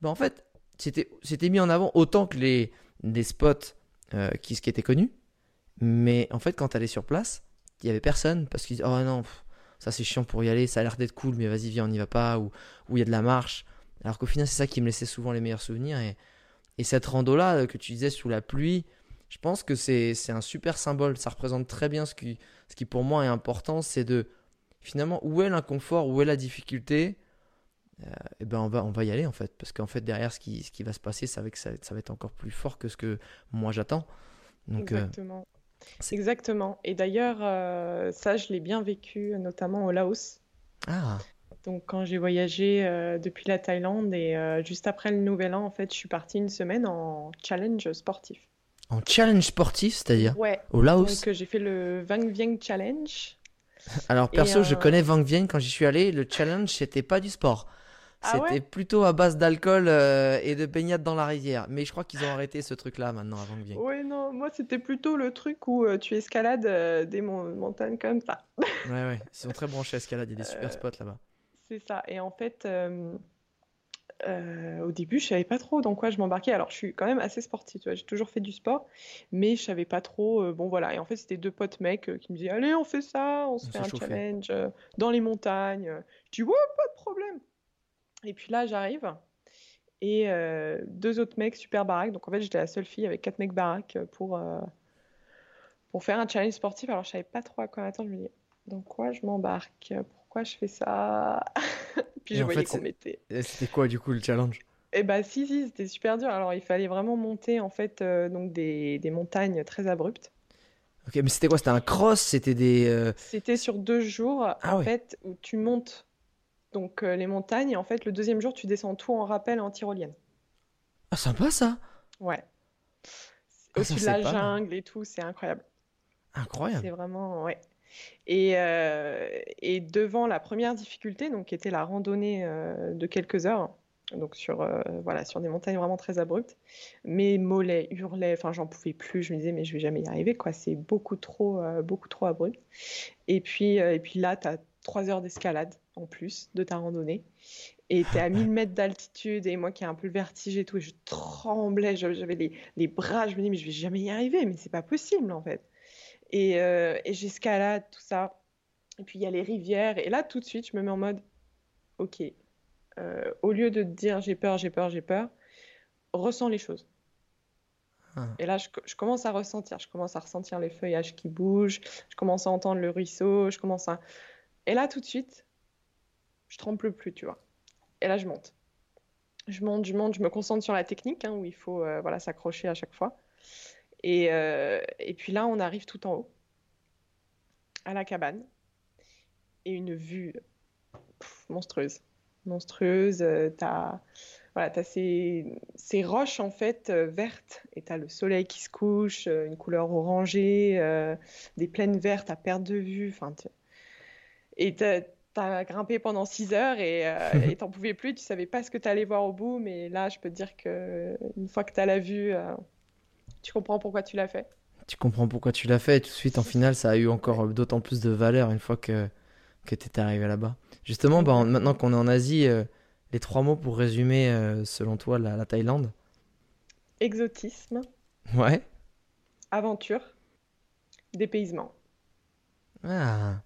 Ben en fait, c'était, mis en avant autant que les, des spots euh, qui, qui étaient connus. Mais en fait, quand tu allais sur place, il y avait personne parce qu'ils disaient, oh non, ça c'est chiant pour y aller, ça a l'air d'être cool, mais vas-y, viens, on n'y va pas, ou il y a de la marche. Alors qu'au final, c'est ça qui me laissait souvent les meilleurs souvenirs. Et, et cette rando-là euh, que tu disais sous la pluie, je pense que c'est un super symbole. Ça représente très bien ce qui, ce qui pour moi est important, c'est de finalement où est l'inconfort, où est la difficulté. et euh, eh ben on va, on va y aller en fait. Parce qu'en fait, derrière, ce qui, ce qui va se passer, ça, que ça, va être encore plus fort que ce que moi j'attends. Euh, Exactement. Et d'ailleurs, euh, ça, je l'ai bien vécu, notamment au Laos. Ah. Donc, quand j'ai voyagé euh, depuis la Thaïlande et euh, juste après le Nouvel An, en fait, je suis partie une semaine en challenge sportif. En challenge sportif, c'est-à-dire Ouais. Au Laos Donc, j'ai fait le Vang Vieng Challenge. Alors, perso, je connais Vang Vieng. Quand j'y suis allé, le challenge, c'était pas du sport. Ah C'était plutôt à base d'alcool euh, et de baignade dans la rivière. Mais je crois qu'ils ont arrêté ce truc-là maintenant avant que vienne. Oui, non, moi c'était plutôt le truc où euh, tu escalades euh, des montagnes comme ça. ouais, ouais, (laughs) ils sont très branchés à escalade, il y a des super spots là-bas. C'est ça, et en fait, au début je savais pas trop dans quoi je m'embarquais. Alors je suis quand même assez sportive, j'ai toujours fait du sport, mais je savais pas trop. bon voilà, et en fait c'était deux potes mecs qui me disaient Allez, on fait ça, on se fait un challenge dans les montagnes. Je dis Ouais, pas de problème. Et puis là, j'arrive et euh, deux autres mecs super baraques. Donc en fait, j'étais la seule fille avec quatre mecs baraques pour, euh, pour faire un challenge sportif. Alors je savais pas trop à quoi attendre. Je me dis, dans quoi je m'embarque? Pourquoi je fais ça? (laughs) Puis je voyais qu'on mettait. C'était quoi du coup le challenge? Eh bah si, si, c'était super dur. Alors il fallait vraiment monter en fait euh, donc des, des, montagnes très abruptes. Ok, mais c'était quoi? C'était un cross? C'était des. C'était sur deux jours ah en fait où tu montes donc euh, les montagnes. Et en fait, le deuxième jour, tu descends tout en rappel en tyrolienne. Ah, sympa ça Ouais. Ah, Au-dessus de la jungle et tout, c'est incroyable. Incroyable. C'est vraiment, ouais. Et, euh, et, devant la première difficulté, donc qui était la randonnée euh, de quelques heures, donc sur, voilà, sur des montagnes vraiment très abruptes, mes mollets hurlaient, enfin j'en pouvais plus, je me disais mais je vais jamais y arriver, quoi, c'est beaucoup trop, beaucoup trop abrupt. Et puis, et puis là, tu as trois heures d'escalade en plus de ta randonnée. Et tu es à 1000 (laughs) mètres d'altitude et moi qui ai un peu le vertige et tout, et je tremblais, j'avais les, les, bras, je me dis mais je vais jamais y arriver, mais c'est pas possible en fait. Et, euh, et j'escalade, tout ça. Et puis il y a les rivières, et là tout de suite je me mets en mode, ok, euh, au lieu de te dire j'ai peur, j'ai peur, j'ai peur, ressens les choses. Ah. Et là, je, je, commence à ressentir, je commence à ressentir les feuillages qui bougent, je commence à entendre le ruisseau, je commence à... Et là, tout de suite, je tremble plus, tu vois. Et là, je monte. Je monte, je monte, je me concentre sur la technique, hein, où il faut euh, voilà, s'accrocher à chaque fois. Et, euh, et, puis là, on arrive tout en haut, à la cabane, et une vue monstrueuse. Monstrueuse, euh, t'as voilà, as ces, ces, roches en fait vertes, et tu as le soleil qui se couche, une couleur orangée, des plaines vertes à perte de vue. Enfin, et t'as grimpé pendant 6 heures et euh, t'en (laughs) pouvais plus, tu savais pas ce que t'allais voir au bout, mais là, je peux te dire que une fois que t'as la vue, euh, tu comprends pourquoi tu l'as fait. Tu comprends pourquoi tu l'as fait, et tout de suite, en final, ça a eu encore d'autant plus de valeur une fois que, que t'étais arrivé là-bas. Justement, bah, maintenant qu'on est en Asie, euh, les trois mots pour résumer, selon toi, la, la Thaïlande? Exotisme, Ouais. aventure, dépaysement. Ah.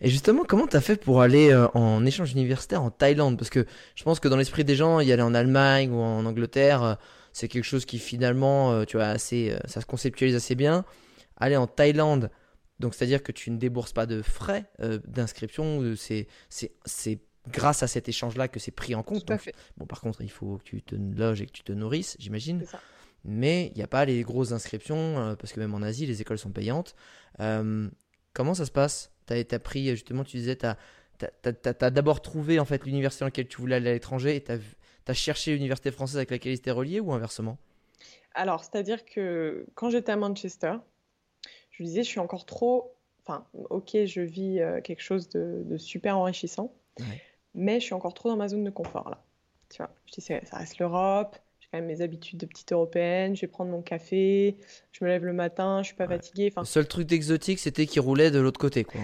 Et justement, comment t'as fait pour aller euh, en échange universitaire en Thaïlande? Parce que je pense que dans l'esprit des gens, y aller en Allemagne ou en Angleterre, euh, c'est quelque chose qui finalement, euh, tu vois, assez, ça se conceptualise assez bien. Aller en Thaïlande, donc c'est-à-dire que tu ne débourses pas de frais d'inscription, c'est, c'est, c'est grâce à cet échange-là que c'est pris en compte. Tout à Donc, fait, bon, par contre, il faut que tu te loges et que tu te nourrisses, j'imagine. c'est ça. mais il n'y a pas les grosses inscriptions, parce que même en Asie, les écoles sont payantes. Comment ça se passe? Tu as, pris, justement, tu disais, tu as, d'abord trouvé en fait l'université dans laquelle tu voulais aller à l'étranger et tu as, cherché l'université française avec laquelle il était relié ou inversement? Alors, c'est-à-dire que quand j'étais à Manchester, je me disais, je suis encore trop. Enfin, ok, je vis euh, quelque chose de, de super enrichissant, Ouais. mais je suis encore trop dans ma zone de confort là. Tu vois, je dis, ça reste l'Europe, quand même mes habitudes de petite européenne, je vais prendre mon café, je me lève le matin, je suis pas Ouais. fatiguée. Enfin, Le seul truc d'exotique, c'était qu'il roulait de l'autre côté. Quoi.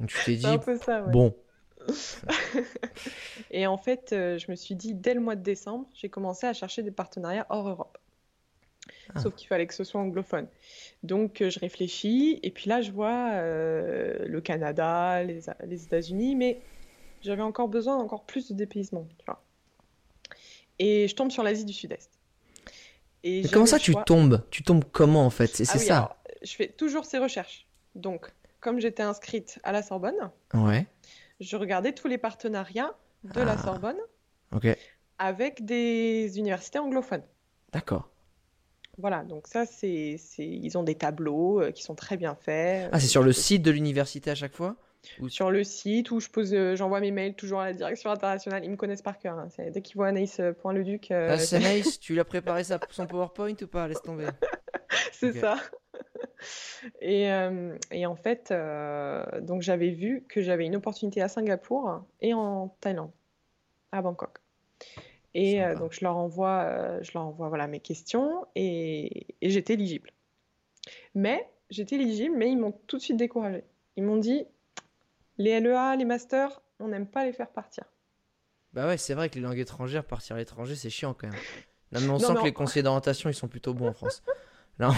Donc tu t'es c'est un dit, peu ça, ouais. bon, (laughs) Et en fait, euh, je me suis dit, dès le mois de décembre, j'ai commencé à chercher des partenariats hors Europe. Ah. Sauf qu'il fallait que ce soit anglophone. Donc, euh, je réfléchis, et puis là, je vois euh, le Canada, les, les États-Unis, mais j'avais encore besoin d'encore plus de dépaysement, tu vois. Et je tombe sur l'Asie du Sud-Est. Et mais comment ça tu tombes? Tu tombes comment en fait? C'est Ah oui, ça alors, je fais toujours ces recherches. Donc, comme j'étais inscrite à la Sorbonne, Ouais, je regardais tous les partenariats de la Ah. Sorbonne ok, avec des universités anglophones. d'accord. Voilà, donc ça, c'est, ils ont des tableaux euh, qui sont très bien faits. Ah, c'est sur le site de l'université à chaque fois? Sur le site où je pose, euh, j'envoie mes mails toujours à la direction internationale. Ils me connaissent par cœur. hein. Dès qu'ils voient Anaïs.leduc, euh, Ah, c'est (laughs) nice, tu lui as préparé ça pour son PowerPoint ou pas? Laisse tomber. (laughs) c'est ça. (laughs) Et, euh, et en fait, euh, donc j'avais vu que j'avais une opportunité à Singapour et en Thaïlande, à Bangkok. Et euh, donc je leur envoie, euh, je leur envoie voilà, mes questions et, et j'étais éligible. Mais j'étais éligible, mais ils m'ont tout de suite découragée. Ils m'ont dit, les LEA, les masters, on n'aime pas les faire partir. Bah ouais, c'est vrai que les langues étrangères, partir à l'étranger, c'est chiant quand même. Non, mais on Non, sent mais que les (laughs) conseillers d'orientation, ils sont plutôt bons en France. Là,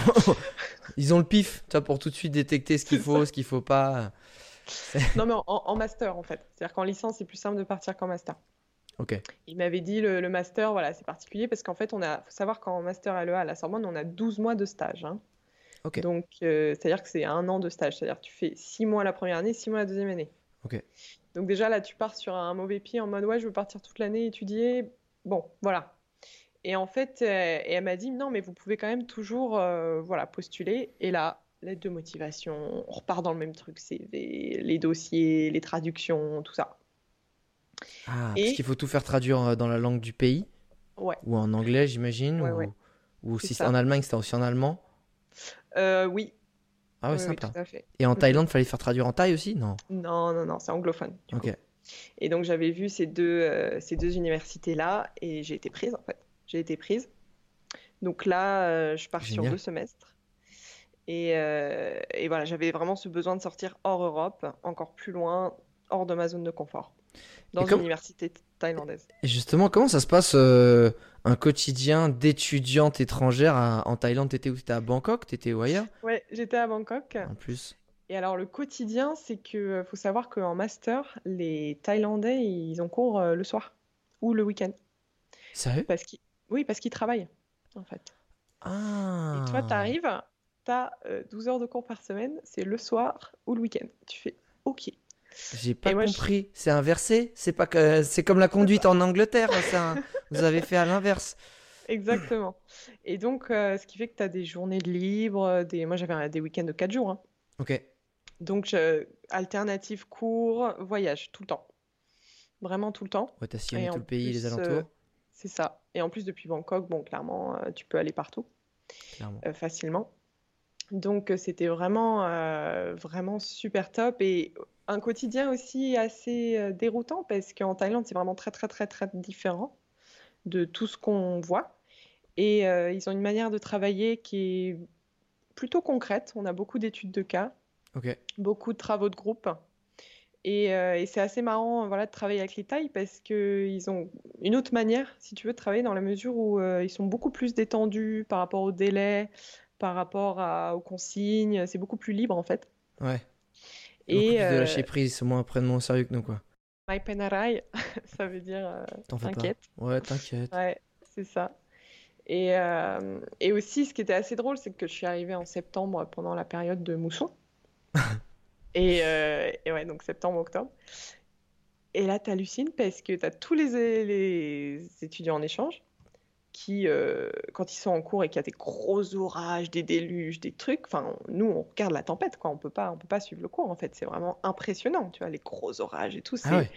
(laughs) ils ont le pif, tu vois, pour tout de suite détecter ce qu'il faut, ce qu'il faut pas. (laughs) Non, mais en, en master, en fait. C'est-à-dire qu'en licence, c'est plus simple de partir qu'en master. Ok. Il m'avait dit le, le master, voilà, c'est particulier parce qu'en fait, on a, faut savoir qu'en master LEA à la Sorbonne, on a 12 mois de stage. hein. Donc, euh, c'est-à-dire que c'est un an de stage. C'est-à-dire que tu fais 6 mois la première année, 6 mois la deuxième année. Donc, déjà, là, tu pars sur un mauvais pied en mode, ouais, je veux partir toute l'année étudier. Bon, voilà. Et en fait, euh, et elle m'a dit, non, mais vous pouvez quand même toujours, euh, voilà, postuler. Et là, lettre de motivation, on repart dans le même truc, CV, les dossiers, les traductions, tout ça. Ah, Et- parce qu'il faut tout faire traduire dans la langue du pays, Ouais. ou en anglais, j'imagine, Ouais, ou, ouais. ou C'est si c'est en Allemagne, c'était aussi en allemand. Euh, oui. Ah ouais, Oui, oui, sympa. tout à fait. Et en. Thaïlande, fallait faire traduire en thaï aussi Non? Non, non, non, c'est anglophone. coup. Ok. Et donc j'avais vu ces deux, euh, ces deux universités-là et j'ai été prise en fait. J'ai été prise. Donc là, euh, je pars sur deux semestres. Et, euh, et voilà, j'avais vraiment ce besoin de sortir hors Europe, encore plus loin, hors de ma zone de confort, dans comme- une université thaïlandaise. Et justement, comment ça se passe euh, un quotidien d'étudiante étrangère à- en Thaïlande? T'étais où? T'étais à Bangkok? T'étais où ailleurs? Ouais, j'étais à Bangkok. En plus. Et alors le quotidien, c'est que faut savoir qu'en master, les Thaïlandais, ils ont cours euh, le soir ou le week-end. Sérieux? Parce qu'ils... Oui, parce qu'ils travaillent, en fait. Ah. Et toi, tu arrives, tu as 12 heures de cours par semaine, c'est le soir ou le week-end. Tu fais OK. J'ai pas je- compris. C'est inversé C'est pas que c'est comme la conduite en Angleterre. un- Vous avez fait à l'inverse. Exactement. Et donc, euh, ce qui fait que tu as des journées de libre, des... moi j'avais des week-ends de 4 jours. hein. Ok. Donc, je- alternative cours, voyage, tout le temps. Vraiment tout le temps. Ouais, t'as sillonné tout le pays, les plus, euh, alentours. C'est ça. Et en plus, depuis Bangkok, bon, clairement, euh, tu peux aller partout. Clairement. euh, facilement. Donc euh, c'était vraiment, euh, vraiment super top et un quotidien aussi assez euh, déroutant parce qu'en Thaïlande c'est vraiment très très très très différent de tout ce qu'on voit et euh, ils ont une manière de travailler qui est plutôt concrète. On a beaucoup d'études de cas, beaucoup de travaux de groupe Et, euh, et c'est assez marrant voilà, de travailler avec les Thaïs parce qu'ils ont une autre manière, si tu veux, de travailler dans la mesure où euh, ils sont beaucoup plus détendus par rapport au délai, par rapport à- aux consignes. C'est beaucoup plus libre en fait. Ouais. Et plus de euh, lâcher prise, moins prennent moins sérieux que nous, quoi. Mai Penarai, (laughs) ça veut dire euh, t'inquiète. Ouais, t'inquiète. Ouais, c'est ça. Et, euh, et aussi, ce qui était assez drôle, c'est que je suis arrivée en septembre pendant la période de mousson. (laughs) et, et ouais, donc septembre-octobre. Et là, t'hallucines parce que t'as tous les, les étudiants en échange qui, euh, quand ils sont en cours et qu'il y a des gros orages, des déluges, des trucs, enfin, nous, on regarde la tempête, quoi. On peut pas, on peut pas suivre le cours, en fait. C'est vraiment impressionnant, tu vois, les gros orages et tout. C'est, Ah ouais.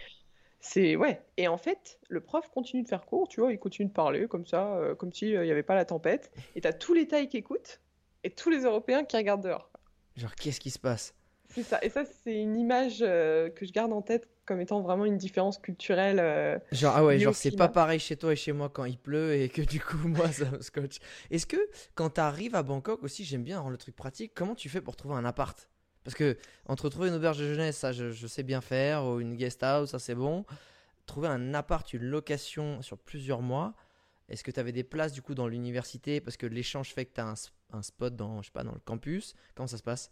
c'est ouais. Et en fait, le prof continue de faire cours, tu vois, il continue de parler comme ça, euh, comme si il n'y avait pas la tempête. Et t'as tous les Thaïs qui écoutent et tous les Européens qui regardent dehors. Genre, qu'est-ce qui se passe? C'est ça. Et ça, c'est une image euh, que je garde en tête comme étant vraiment une différence culturelle. euh, Genre, ah ouais, genre, c'est pas pareil chez toi et chez moi quand il pleut et que du coup, (laughs) moi, ça me scotche. Est-ce que quand t'arrives à Bangkok aussi, j'aime bien rendre le truc pratique, comment tu fais pour trouver un appart? Parce que entre trouver une auberge de jeunesse, ça, je, je sais bien faire, ou une guest house, ça, c'est bon. Trouver un appart, une location sur plusieurs mois, est-ce que tu avais des places du coup dans l'université? Parce que l'échange fait que tu as un, un spot dans, je sais pas, dans le campus? Comment ça se passe?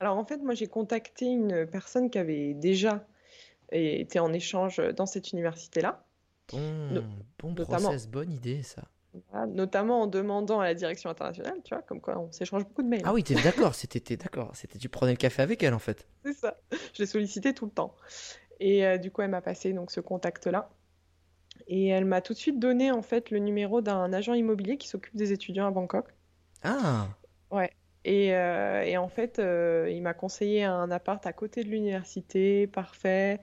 Alors en fait, moi, j'ai contacté une personne qui avait déjà été en échange dans cette université-là. Bon, No- bon process, bonne idée ça. Voilà, notamment en demandant à la direction internationale, tu vois, comme quoi on s'échange beaucoup de mails. Ah oui, t'es d'accord, c'était d'accord, c'était tu prenais le café avec elle en fait. C'est ça. Je l'ai sollicité tout le temps. Et euh, du coup, elle m'a passé donc ce contact-là. Et elle m'a tout de suite donné en fait le numéro d'un agent immobilier qui s'occupe des étudiants à Bangkok. Ah, Et, euh, et en fait, euh, il m'a conseillé un appart à côté de l'université, parfait,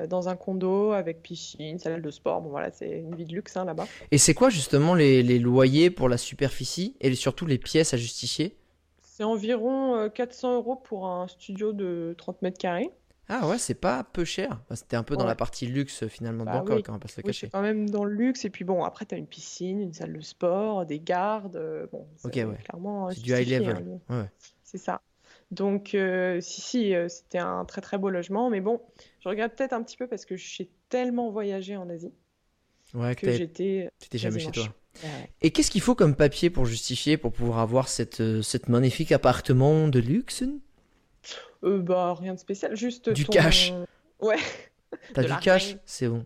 euh, dans un condo avec piscine, salle de sport. Bon voilà, c'est une vie de luxe hein, là-bas. et c'est quoi justement les, les loyers pour la superficie et surtout les pièces à justifier? C'est environ euh, 400 euros pour un studio de 30 mètres carrés. Ah ouais, c'est pas peu cher. Bah, c'était un peu dans la partie luxe finalement de Bah Bangkok, oui. hein, on va pas se le Oui, quand même dans le luxe. Et puis bon, après, tu as une piscine, une salle de sport, des gardes. euh, bon, Ok, c'est ouais. clairement C'est du high level. hein, Ouais, c'est ça. Donc, euh, si, si, euh, c'était un très très beau logement. Mais bon, je regrette peut-être un petit peu parce que j'ai tellement voyagé en Asie Ouais, que que j'étais. t'étais jamais chez toi. Ouais. Et qu'est-ce qu'il faut comme papier pour justifier, pour pouvoir avoir cette, euh, cette magnifique appartement de luxe? Euh, bah, rien de spécial, juste Du ton- cash. Ouais, (laughs) T'as du cash? C'est bon.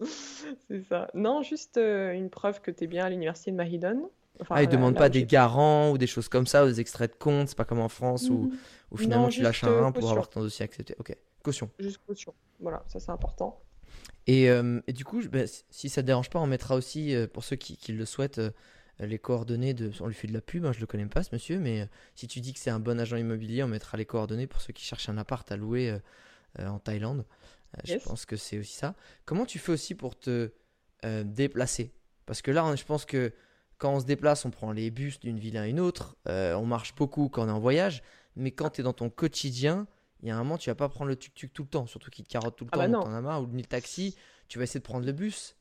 (laughs) c'est ça. Non, juste euh, une preuve que t'es bien à l'université de Mahidol. Enfin, Ah, ils là- demandent pas des garants ou des choses comme ça, ou des extraits de compte, c'est pas comme en France où, Mhm. où finalement Non, tu lâches un euh, rein pour avoir ton dossier accepté. Ok, caution. Juste caution. Voilà, ça c'est important. Et, euh, et du coup, bah, si- ça te dérange pas, on mettra aussi, euh, pour ceux qui, qui le souhaitent, euh, les coordonnées de. On lui fait de la pub, hein, je le connais pas ce monsieur, mais euh, si tu dis que c'est un bon agent immobilier, on mettra les coordonnées pour ceux qui cherchent un appart à louer euh, euh, en Thaïlande. Yes. Je pense que c'est aussi ça. Comment tu fais aussi pour te déplacer? Parce que là, on- je pense que quand on se déplace, on prend les bus d'une ville à une autre, euh, on marche beaucoup quand on est en voyage, mais quand tu es dans ton quotidien, il y a un moment, tu vas pas prendre le tuk-tuk tout le temps, surtout qu'il te carotte tout le Ah temps, bah non. t'en as marre, ou le taxi, tu vas essayer de prendre le bus,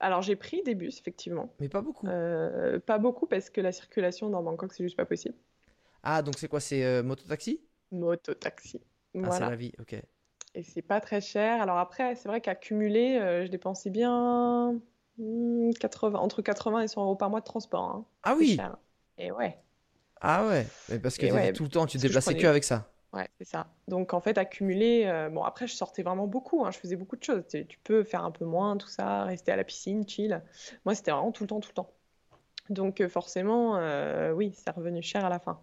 Alors j'ai pris des bus, effectivement. mais pas beaucoup. Euh, pas beaucoup parce que la circulation dans Bangkok, c'est juste pas possible. Ah, donc c'est quoi C'est euh, moto-taxi? Moto-taxi. Ah, c'est Voilà. la vie, ok. Et c'est pas très cher. Alors après, c'est vrai qu'à cumuler, euh, je dépensais bien hmm, 80, entre 80 et 100 euros par mois de transport. hein. Ah oui cher. Et ouais, Ah ouais Mais parce que ouais, tout le temps, tu te que déplaçais que prenais- avec ça. Ouais, c'est ça. Donc en fait, à cumuler, euh, bon après, je sortais vraiment beaucoup. hein, je faisais beaucoup de choses. Tu, tu peux faire un peu moins, tout ça, rester à la piscine, chill. Moi, c'était vraiment tout le temps, tout le temps. Donc euh, forcément, euh, oui, c'est revenu cher à la fin.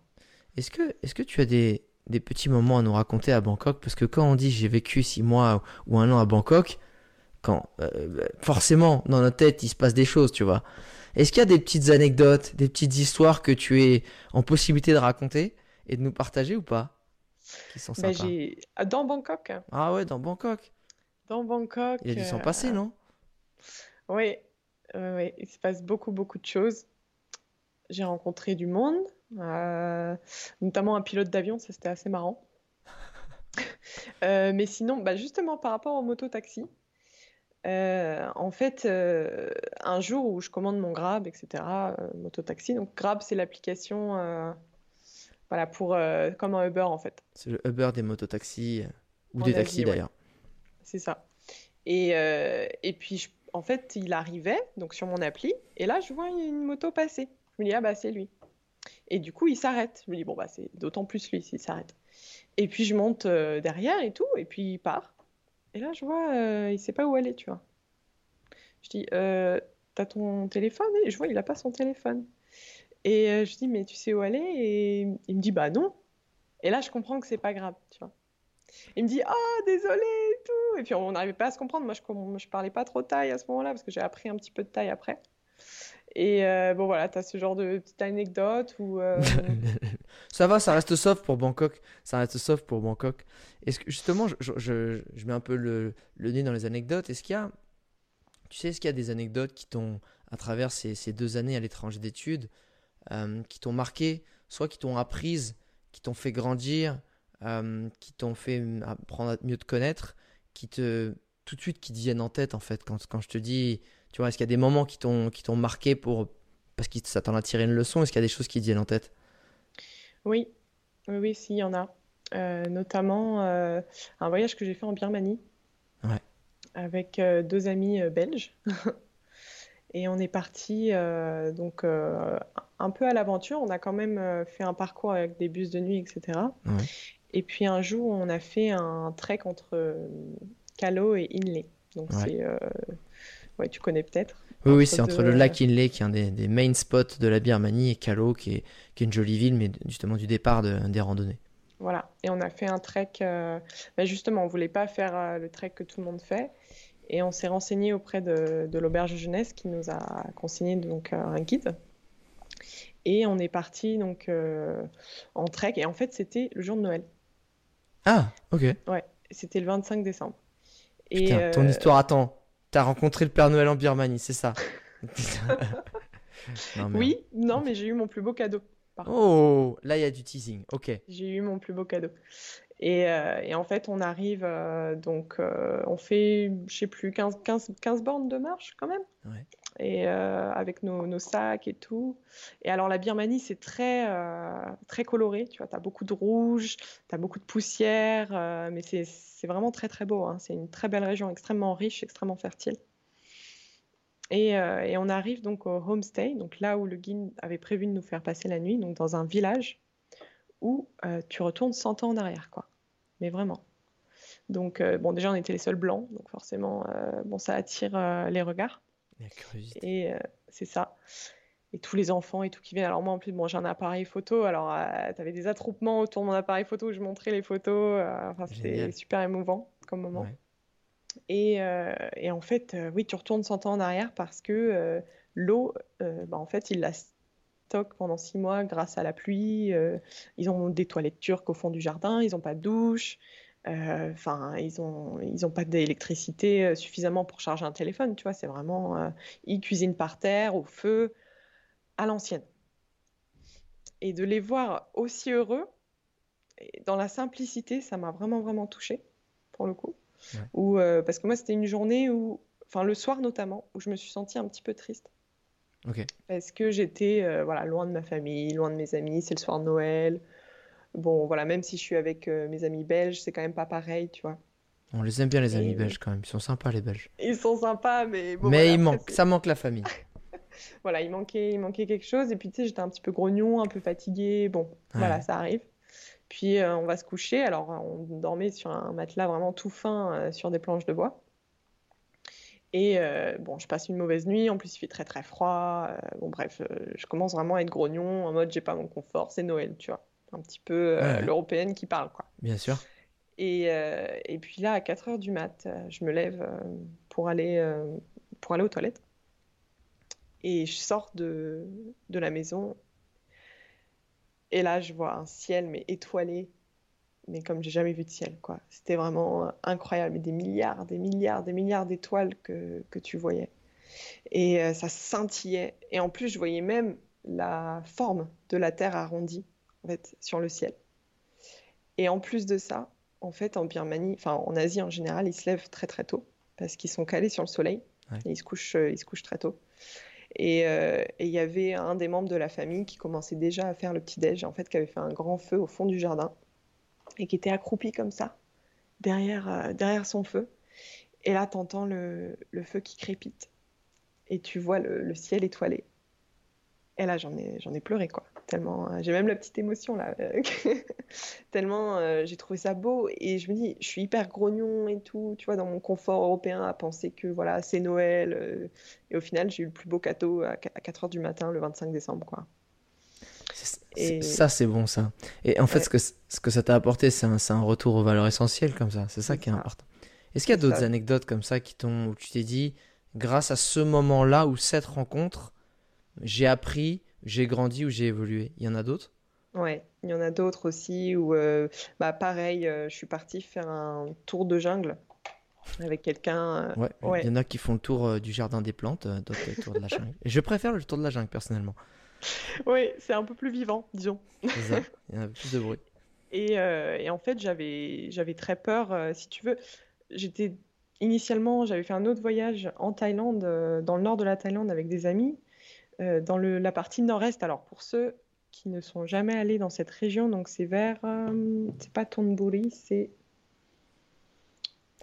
Est-ce que, est-ce que tu as des, des petits moments à nous raconter à Bangkok? Parce que quand on dit j'ai vécu six mois ou un an à Bangkok, quand euh, bah, forcément dans notre tête il se passe des choses, tu vois. Est-ce qu'il y a des petites anecdotes, des petites histoires que tu es en possibilité de raconter et de nous partager ou pas? Qui sont Ben, sympas. ah, Dans Bangkok, Ah ouais, dans Bangkok. dans Bangkok, Il a dû s'en euh, passer, non? Oui, euh, oui, il se passe beaucoup, beaucoup de choses. J'ai rencontré du monde, euh, notamment un pilote d'avion, ça c'était assez marrant. (laughs) Euh, mais sinon, bah, justement par rapport au moto-taxi, en fait, un jour où je commande mon Grab, etc., moto-taxi, donc Grab c'est l'application voilà, pour, euh, comme un Uber en fait. C'est le Uber des mototaxis euh, Ou En des Asie, taxis ouais. d'ailleurs. C'est ça. Et, euh, et puis, je- en fait, il arrivait donc sur mon appli, et là, je vois une moto passer. Je me dis, ah bah, c'est lui. Et du coup, il s'arrête. Je me dis, bon, bah, c'est d'autant plus lui s'il s'arrête. Et puis, je monte derrière et tout, et puis il part. Et là, je vois, euh, il sait pas où aller, tu vois. Je dis, euh, t'as ton téléphone? Et je vois, il a pas son téléphone. Et euh, je dis, mais tu sais où aller? Et il me dit, bah non. Et là, je comprends que c'est pas grave, tu vois. Il me dit, ah, désolé et tout. Et puis, on n'arrivait pas à se comprendre. Moi, je, je parlais pas trop taille à ce moment-là, parce que j'ai appris un petit peu de taille après. Et euh, bon, voilà, t'as ce genre de petite anecdote où. euh, (laughs) Ça va, ça reste soft pour Bangkok. Ça reste soft pour Bangkok. Justement, je, je- je- je mets un peu le, le nez dans les anecdotes. Est-ce qu'il y a, tu sais, est-ce qu'il y a des anecdotes qui t'ont, à travers ces, ces deux années à l'étranger d'études, euh, qui t'ont marqué, soit qui t'ont apprise, qui t'ont fait grandir, euh, qui t'ont fait apprendre à mieux te connaître, qui te, tout de suite, qui te viennent en tête en fait quand, quand je te dis, tu vois, est-ce qu'il y a des moments qui t'ont, qui t'ont marqué pour, parce que ça t'en a tiré une leçon, est-ce qu'il y a des choses qui te viennent en tête? Oui, oui, oui, si, il y en a. Euh, notamment euh, un voyage que j'ai fait en Birmanie Ouais. avec euh, deux amis belges. (laughs) Et on est parti donc un peu à l'aventure. On a quand même euh, fait un parcours avec des bus de nuit, etc. Ouais. Et puis un jour, on a fait un trek entre euh, Kalo et Inle. Donc Ouais. c'est, euh, ouais, tu connais peut-être. Oui, oui, c'est entre le lac Inle, qui est un des, des main spots de la Birmanie, et Kalo, qui est, qui est une jolie ville, mais justement du départ de- des randonnées. Voilà, et on a fait un trek. euh, bah, justement, on voulait pas faire euh, le trek que tout le monde fait, et on s'est renseigné auprès de, de l'auberge jeunesse qui nous a consigné donc un guide. Et on est parti donc euh, en trek, et en fait c'était le jour de Noël. Ah, ok. C'était le 25 décembre. Et Putain, ton euh, histoire, attends. T'as rencontré le Père Noël en Birmanie, c'est ça? (laughs) Non, mais- Oui, non, mais j'ai eu mon plus beau cadeau. Oh, là, il y a du teasing. Ok. J'ai eu mon plus beau cadeau. Et, euh, et en fait, on arrive, euh, donc euh, on fait, je sais plus, 15, 15, 15 bornes de marche quand même. Ouais. Et euh, avec nos, sacs et tout. Et alors, la Birmanie, c'est très, euh, très coloré. Tu vois, tu as beaucoup de rouge, tu as beaucoup de poussière, euh, mais c'est vraiment très, très beau. hein. C'est une très belle région, extrêmement riche, extrêmement fertile. Et, et on arrive donc au homestay, donc là où le guide avait prévu de nous faire passer la nuit, donc dans un village où tu retournes 100 ans en arrière, quoi. Mais vraiment. Donc, bon, déjà, on était les seuls blancs, donc forcément, bon, ça attire les regards. La curiosité. Et euh, c'est ça. Et tous les enfants et tout qui viennent. Alors, moi, en plus, bon, j'ai un appareil photo. Alors, tu avais des attroupements autour de mon appareil photo où je montrais les photos. euh, enfin, c'était super émouvant comme moment. Ouais. Et, euh, et en fait, euh, oui, tu retournes 100 ans en arrière parce que euh, l'eau, euh, bah, en fait, ils la stockent pendant six mois grâce à la pluie. euh, ils ont des toilettes turques au fond du jardin, ils n'ont pas de douche. Euh, Enfin, ils ont, ils ont pas d'électricité euh, suffisamment pour charger un téléphone, tu vois. C'est vraiment, euh, ils cuisinent par terre, au feu, à l'ancienne. Et de les voir aussi heureux, dans la simplicité, ça m'a vraiment, vraiment touchée, pour le coup. Ouais. Euh, parce que moi, c'était une journée où, enfin, le soir notamment, où je me suis sentie un petit peu triste. Ok. Parce que j'étais voilà, loin de ma famille, loin de mes amis, c'est le soir de Noël. Bon, voilà, même si je suis avec euh, mes amis belges, c'est quand même pas pareil, tu vois. On les aime bien, les amis Et- belges, quand même. Ils sont sympas, les Belges. Ils sont sympas, mais bon, mais voilà, il manque, ça manque la famille. (laughs) voilà, il manquait, il manquait quelque chose. Et puis, tu sais, j'étais un petit peu grognon, un peu fatiguée. Bon, voilà, ça arrive. Puis, euh, on va se coucher. Alors, on dormait sur un matelas vraiment tout fin, euh, sur des planches de bois. Et euh, bon, je passe une mauvaise nuit. En plus, il fait très, très froid. Euh, bon, bref, euh, je commence vraiment à être grognon, en mode, j'ai pas mon confort, c'est Noël, tu vois. Un petit peu euh, Ouais, l'européenne qui parle, quoi. Bien sûr. Et, euh, et puis là, à 4 heures du mat, euh, je me lève pour aller, pour aller aux toilettes. Et je sors de, de la maison. Et là, je vois un ciel, mais étoilé, mais comme j'ai jamais vu de ciel, quoi. C'était vraiment incroyable. Des milliards, des milliards, des milliards d'étoiles que, que tu voyais. Et euh, ça scintillait. Et en plus, je voyais même la forme de la Terre arrondie, en fait, sur le ciel. Et en plus de ça, en fait, en Birmanie, enfin en Asie en général, ils se lèvent très très tôt parce qu'ils sont calés sur le soleil Ouais. et ils se couchent, euh, ils se couchent très tôt. Et euh, et il y avait un des membres de la famille qui commençait déjà à faire le petit-déj, en fait, qui avait fait un grand feu au fond du jardin et qui était accroupi comme ça derrière, euh, derrière son feu. Et là, t'entends le, le feu qui crépite. Et tu vois le, le ciel étoilé. Et là, j'en ai, j'en ai pleuré, quoi. Tellement, euh, j'ai même la petite émotion, là. (laughs) Tellement euh, j'ai trouvé ça beau. Et je me dis, je suis hyper grognon et tout, tu vois, dans mon confort européen, à penser que, voilà, c'est Noël. euh, et au final, j'ai eu le plus beau cadeau à 4 heures du matin, le 25 décembre, quoi. Et- Ça, c'est bon, ça. Et en fait, ce que, ce que ça t'a apporté, c'est un, un retour aux valeurs essentielles, comme ça. C'est ça C'est qui est ça. important. Est-ce qu'il y a d'autres anecdotes comme ça qui t'ont, où tu t'es dit, grâce à ce moment-là ou cette rencontre, j'ai appris, j'ai grandi ou j'ai évolué Il y en a d'autres? Ouais, il y en a d'autres aussi où, euh, bah, pareil, euh, je suis partie faire un tour de jungle avec quelqu'un. euh, Ouais, Ouais. il y en a qui font le tour du jardin des plantes, d'autres le tour de la jungle. Et je préfère le tour de la jungle, personnellement. (laughs) Oui, c'est un peu plus vivant, disons. C'est ça. Il y en a plus de bruit. (laughs) Et, et en fait, j'avais j'avais très peur, si tu veux. J'étais initialement, j'avais fait un autre voyage en Thaïlande, dans le nord de la Thaïlande avec des amis, euh, dans le, la partie nord-est. Alors pour ceux qui ne sont jamais allés dans cette région, donc c'est vers, euh, c'est pas Thonburi, c'est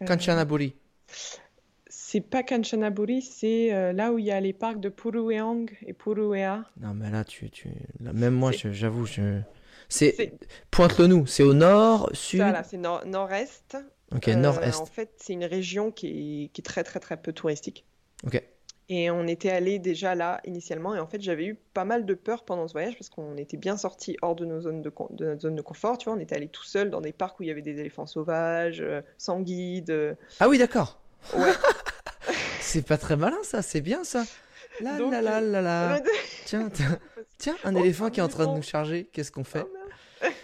euh, Kanchanaburi. c'est pas Kanchanaburi, c'est là où il y a les parcs de Purueang et Puruea. Non, mais là, tu, tu... là, même moi, j'avoue, je... c'est C'est pointe-le nous. C'est au nord, sud. ça là, c'est nord- nord-est. Ok, Euh, nord-est. En fait, c'est une région qui est, qui est très très très peu touristique. Ok. Et on était allé déjà là initialement, et en fait j'avais eu pas mal de peur pendant ce voyage parce qu'on était bien sortis hors de, nos zones de, de notre zone de confort. Tu vois, on était allé tout seul dans des parcs où il y avait des éléphants sauvages, euh, sans guide. euh, Ah oui, d'accord. Ouais. (laughs) C'est pas très malin, ça. C'est bien, ça. La Donc, la la la la. (laughs) Oh, Tiens, tiens, un Oh, éléphant qui est en train de nous charger. Qu'est-ce qu'on fait? Merde.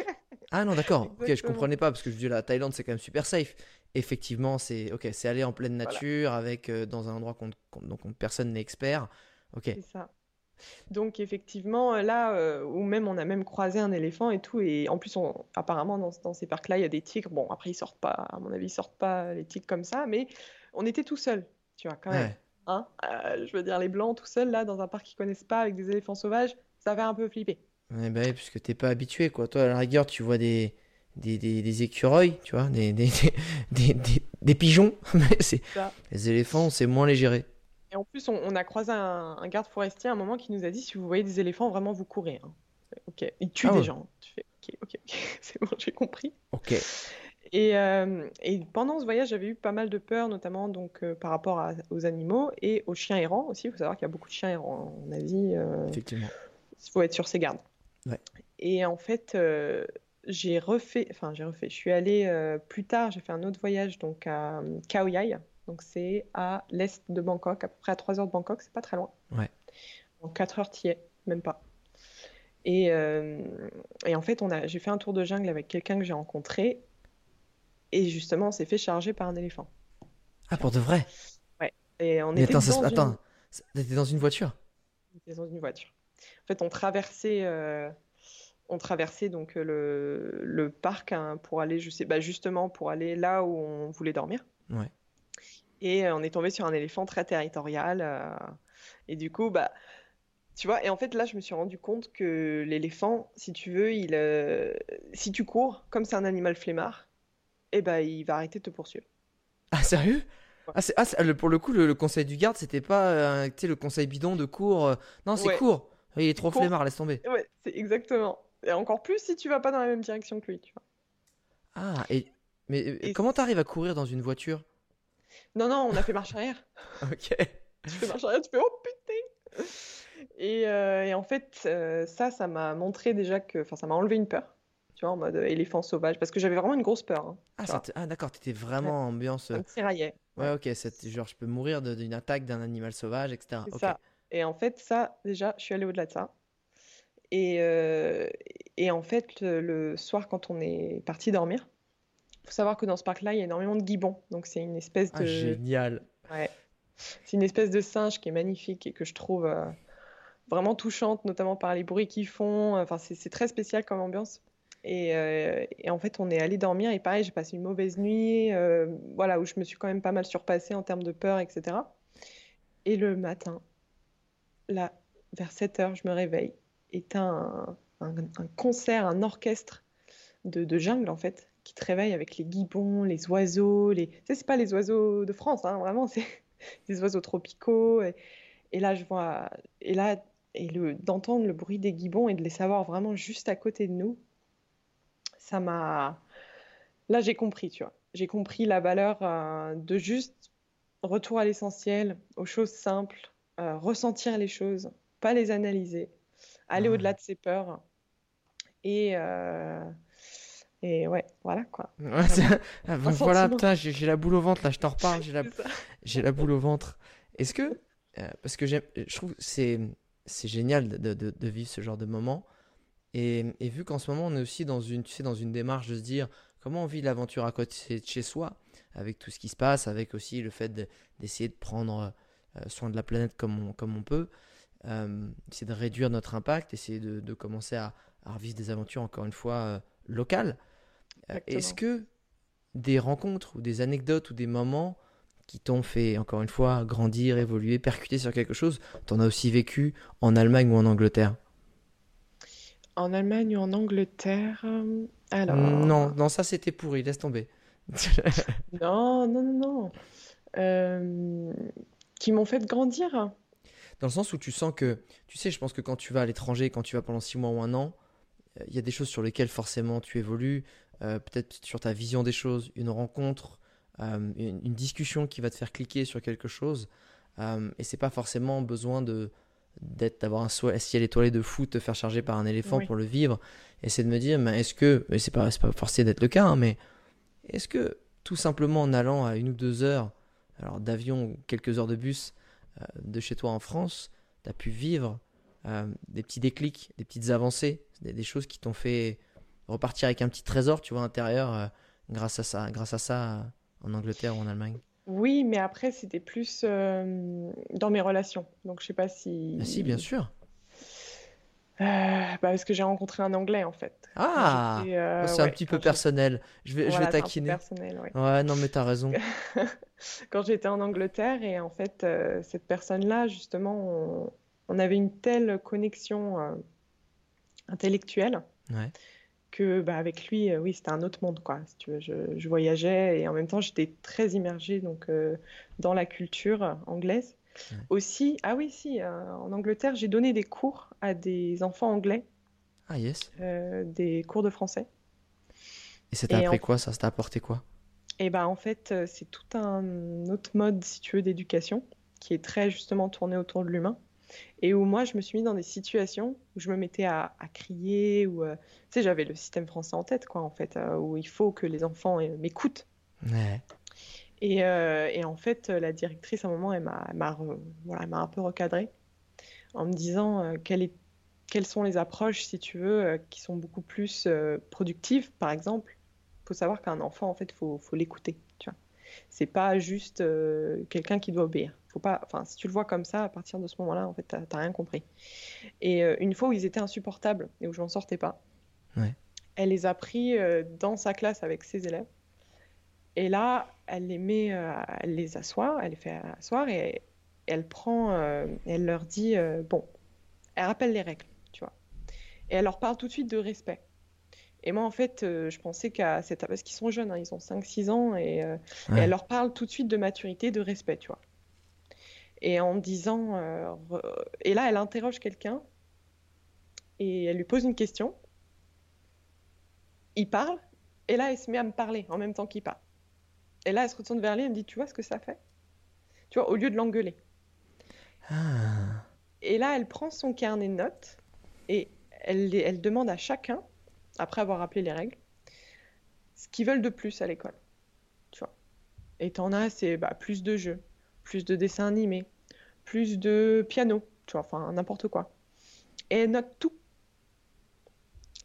Ah non, d'accord. Ok, je comprenais pas parce que je dis la Thaïlande, c'est quand même super safe. Effectivement, c'est ok, c'est aller en pleine Voilà. nature avec euh, dans un endroit qu'on, qu'on- dont on- personne n'est expert. Ok. C'est ça. Donc effectivement, là, euh, où même on a même croisé un éléphant et tout, et en plus, on, apparemment, dans, dans ces parcs-là, il y a des tigres. Bon, après, ils sortent pas, à mon avis, ils sortent pas les tigres comme ça, mais on était tout seul, tu vois, quand même. Ouais. Hein Euh, je veux dire, les blancs tout seuls, là, dans un parc qu'ils connaissent pas, avec des éléphants sauvages, ça fait un peu flipper. Bah oui, puisque t'es pas habitué, quoi. Toi, à la rigueur, tu vois des, des, des, des écureuils, tu vois, des, des, des, pigeons, (laughs) mais. Les éléphants, c'est moins les gérer. Et en plus, on, on a croisé un, un garde forestier à un moment qui nous a dit, si vous voyez des éléphants, vraiment, vous courez. hein. Ok, ils tuent Ah des ouais. gens. Tu fais, ok, ok, (laughs) c'est bon, j'ai compris. Ok. Et, euh, et pendant ce voyage, j'avais eu pas mal de peur, notamment donc, euh, par rapport à- aux animaux et aux chiens errants aussi. Il faut savoir qu'il y a beaucoup de chiens errants en Asie. euh, Effectivement. Il faut être sur ses gardes. Ouais. Et en fait, j'ai refait, enfin j'ai refait, je suis allée euh, plus tard, j'ai fait un autre voyage donc à euh, Khao Yai. Donc c'est à l'est de Bangkok, à peu près à 3 heures de Bangkok, c'est pas très loin. Ouais. En 4 heures, t'y es, même pas. Et, euh, et en fait, on a, j'ai fait un tour de jungle avec quelqu'un que j'ai rencontré. Et justement, on s'est fait charger par un éléphant. Ah, pour de vrai? Et on Mais était attends, ça dans une- attends, ça- t'étais dans une voiture? On était dans une voiture. En fait, on traversait, euh, on traversait donc euh, le, le parc hein, pour aller, je sais, bah, justement pour aller là où on voulait dormir. Ouais. Et euh, on est tombé sur un éléphant très territorial. euh, et du coup, bah, tu vois, et en fait là, je me suis rendu compte que l'éléphant, si tu veux, il, euh, si tu cours, comme c'est un animal flemmard, eh ben, il va arrêter de te poursuivre. Ah, sérieux? Ouais. ah, ah, le- pour le coup, le, le conseil du garde, c'était pas euh, le conseil bidon de cours. Non, c'est Ouais. court. Il est trop Cours. flemmard, laisse tomber. Ouais, c'est exactement. Et encore plus si tu vas pas dans la même direction que lui, tu vois. Ah, et. Mais euh, Et- comment t'arrives à courir dans une voiture? Non, non, on a fait marche arrière. (laughs) Ok. tu fais marche arrière, tu fais oh putain! Et, euh, et en fait, euh, ça, ça m'a montré déjà que. Enfin, ça m'a enlevé une peur. Tu vois, en mode éléphant sauvage. Parce que j'avais vraiment une grosse peur. hein. Ah, ça ah, d'accord, t'étais vraiment en ambiance. Ça euh, me tiraillait. Ouais, ok, genre je peux mourir d'une attaque d'un animal sauvage, etc. C'est Ok. ça. Et en fait, ça, déjà, je suis allée au-delà de ça. Et, euh, et en fait, le, le soir, quand on est parti dormir, il faut savoir que dans ce parc-là, il y a énormément de gibbons. Donc, c'est une espèce Ah, de. génial. Ouais. C'est une espèce de singe qui est magnifique et que je trouve euh, vraiment touchante, notamment par les bruits qu'ils font. Enfin, c'est c'est très spécial comme ambiance. Et, euh, et en fait, on est allé dormir et pareil, j'ai passé une mauvaise nuit, euh, voilà, où je me suis quand même pas mal surpassée en termes de peur, etc. Et le matin, là, vers 7 heures, je me réveille t'as un, un- concert, un orchestre de, jungle, en fait, qui te réveille avec les gibbons, les oiseaux, les... Tu sais, c'est pas les oiseaux de France, hein, vraiment, c'est (laughs) des oiseaux tropicaux. Et, et là, je vois, et là, et le d'entendre le bruit des gibbons et de les savoir vraiment juste à côté de nous, ça m'a. Là, j'ai compris, tu vois. J'ai compris la valeur euh, de juste retour à l'essentiel, aux choses simples, euh, ressentir les choses, pas les analyser, aller Ouais. au-delà de ses peurs. Et, euh, et ouais, voilà quoi. Ouais, (laughs) Ah, bon, Un voilà, putain, j'ai la boule au ventre là, je t'en reparle, j'ai la, la boule au ventre. Est-ce que, euh, parce que je trouve que c'est c'est génial de, de- de vivre ce genre de moment. Et, et vu qu'en ce moment on est aussi dans une, tu sais, dans une démarche de se dire comment on vit l'aventure à côté de chez soi, avec tout ce qui se passe, avec aussi le fait de- d'essayer de prendre euh, soin de la planète comme on, comme on peut, euh, essayer de réduire notre impact, essayer de, de commencer à, à revivre des aventures encore une fois euh, locales. Euh. Est-ce que des rencontres ou des anecdotes ou des moments qui t'ont fait, encore une fois, grandir, évoluer, percuter sur quelque chose, t'en as aussi vécu en Allemagne ou en Angleterre? En Allemagne ou en Angleterre euh, Alors. Non, non, ça c'était pourri, laisse tomber. (laughs) Non, non, non, non. Euh, qui m'ont fait grandir. Dans le sens où tu sens que, tu sais, je pense que quand tu vas à l'étranger, quand tu vas pendant six mois ou un an, euh, il y a des choses sur lesquelles forcément tu évolues, euh, peut-être sur ta vision des choses, une rencontre, euh, une, une discussion qui va te faire cliquer sur quelque chose, et c'est pas forcément besoin de d'être d'avoir un ciel étoilé de fou, te faire charger par un éléphant Oui. pour le vivre, et c'est de me dire, mais est-ce que, mais c'est pas c'est pas forcé d'être le cas, hein, mais est-ce que tout simplement en allant à une ou deux heures, alors d'avion ou quelques heures de bus de chez toi en France, tu as pu vivre euh, des petits déclics, des petites avancées, des, des choses qui t'ont fait repartir avec un petit trésor, tu vois, intérieur, euh, grâce à ça, grâce à ça euh, en Angleterre ou en Allemagne. Oui, mais après, c'était plus euh, dans mes relations. Donc, je sais pas si. Ah si, bien sûr. Euh, bah, parce que j'ai rencontré un Anglais, en fait. Ah, euh, Oh, c'est un petit peu personnel. Je vais, j'étais- je voilà, vais c'est un peu taquiner. personnel, ouais. Ouais, non, mais t'as raison. (laughs) Quand j'étais en Angleterre, et en fait, euh, cette personne-là, justement, on, on avait une telle connexion intellectuelle Ouais. que bah, avec lui, oui, c'était un autre monde, quoi. Si tu veux, je, je voyageais et en même temps, j'étais très immergée donc, dans la culture anglaise. Ouais. Aussi, ah oui, si, euh, en Angleterre, j'ai donné des cours à des enfants anglais, Ah, yes. euh, des cours de français. Et ça t'a Et appris en- quoi, ça? Ça t'a apporté quoi? Et bah, en fait, euh, c'est tout un autre mode, si tu veux, d'éducation qui est très justement tourné autour de l'humain. Et où moi, je me suis mis dans des situations où je me mettais à, à crier, ou euh, tu sais, j'avais le système français en tête, quoi, en fait, euh, où il faut que les enfants euh, m'écoutent. Ouais. Et, euh, et en fait, euh, la directrice, à un moment, elle m'a, voilà, un peu recadré en me disant euh, quelle est- quelles sont les approches, si tu veux, euh, qui sont beaucoup plus productives. Par exemple, il faut savoir qu'un enfant, en fait, il faut, faut l'écouter. Tu vois. C'est pas juste quelqu'un qui doit obéir. Faut pas, enfin, si tu le vois comme ça, à partir de ce moment-là, en fait, t'as rien compris. Et une fois où ils étaient insupportables et où je m'en sortais pas, Ouais. elle les a pris dans sa classe avec ses élèves. Et là, elle les met, euh, elle les assoit, elle les fait asseoir et elle prend, euh, elle leur dit, euh, bon, elle rappelle les règles, tu vois. Et elle leur parle tout de suite de respect. Et moi, en fait, je pensais qu'à cette... Parce qu'ils sont jeunes, hein, ils ont 5-6 ans, et, elle leur parle tout de suite de maturité, de respect, tu vois. Et en disant... re- Et là, elle interroge quelqu'un, et elle lui pose une question. Il parle, et là, elle se met à me parler en même temps qu'il parle. Et là, elle se retourne vers lui et me dit, tu vois ce que ça fait? Tu vois, au lieu de l'engueuler. Ah. Et là, elle prend son carnet de notes et elle, demande à chacun, après avoir rappelé les règles, ce qu'ils veulent de plus à l'école. Tu vois. Et t'en as, c'est bah, plus de jeux, plus de dessins animés, plus de piano, tu vois, enfin n'importe quoi. Et elle note tout.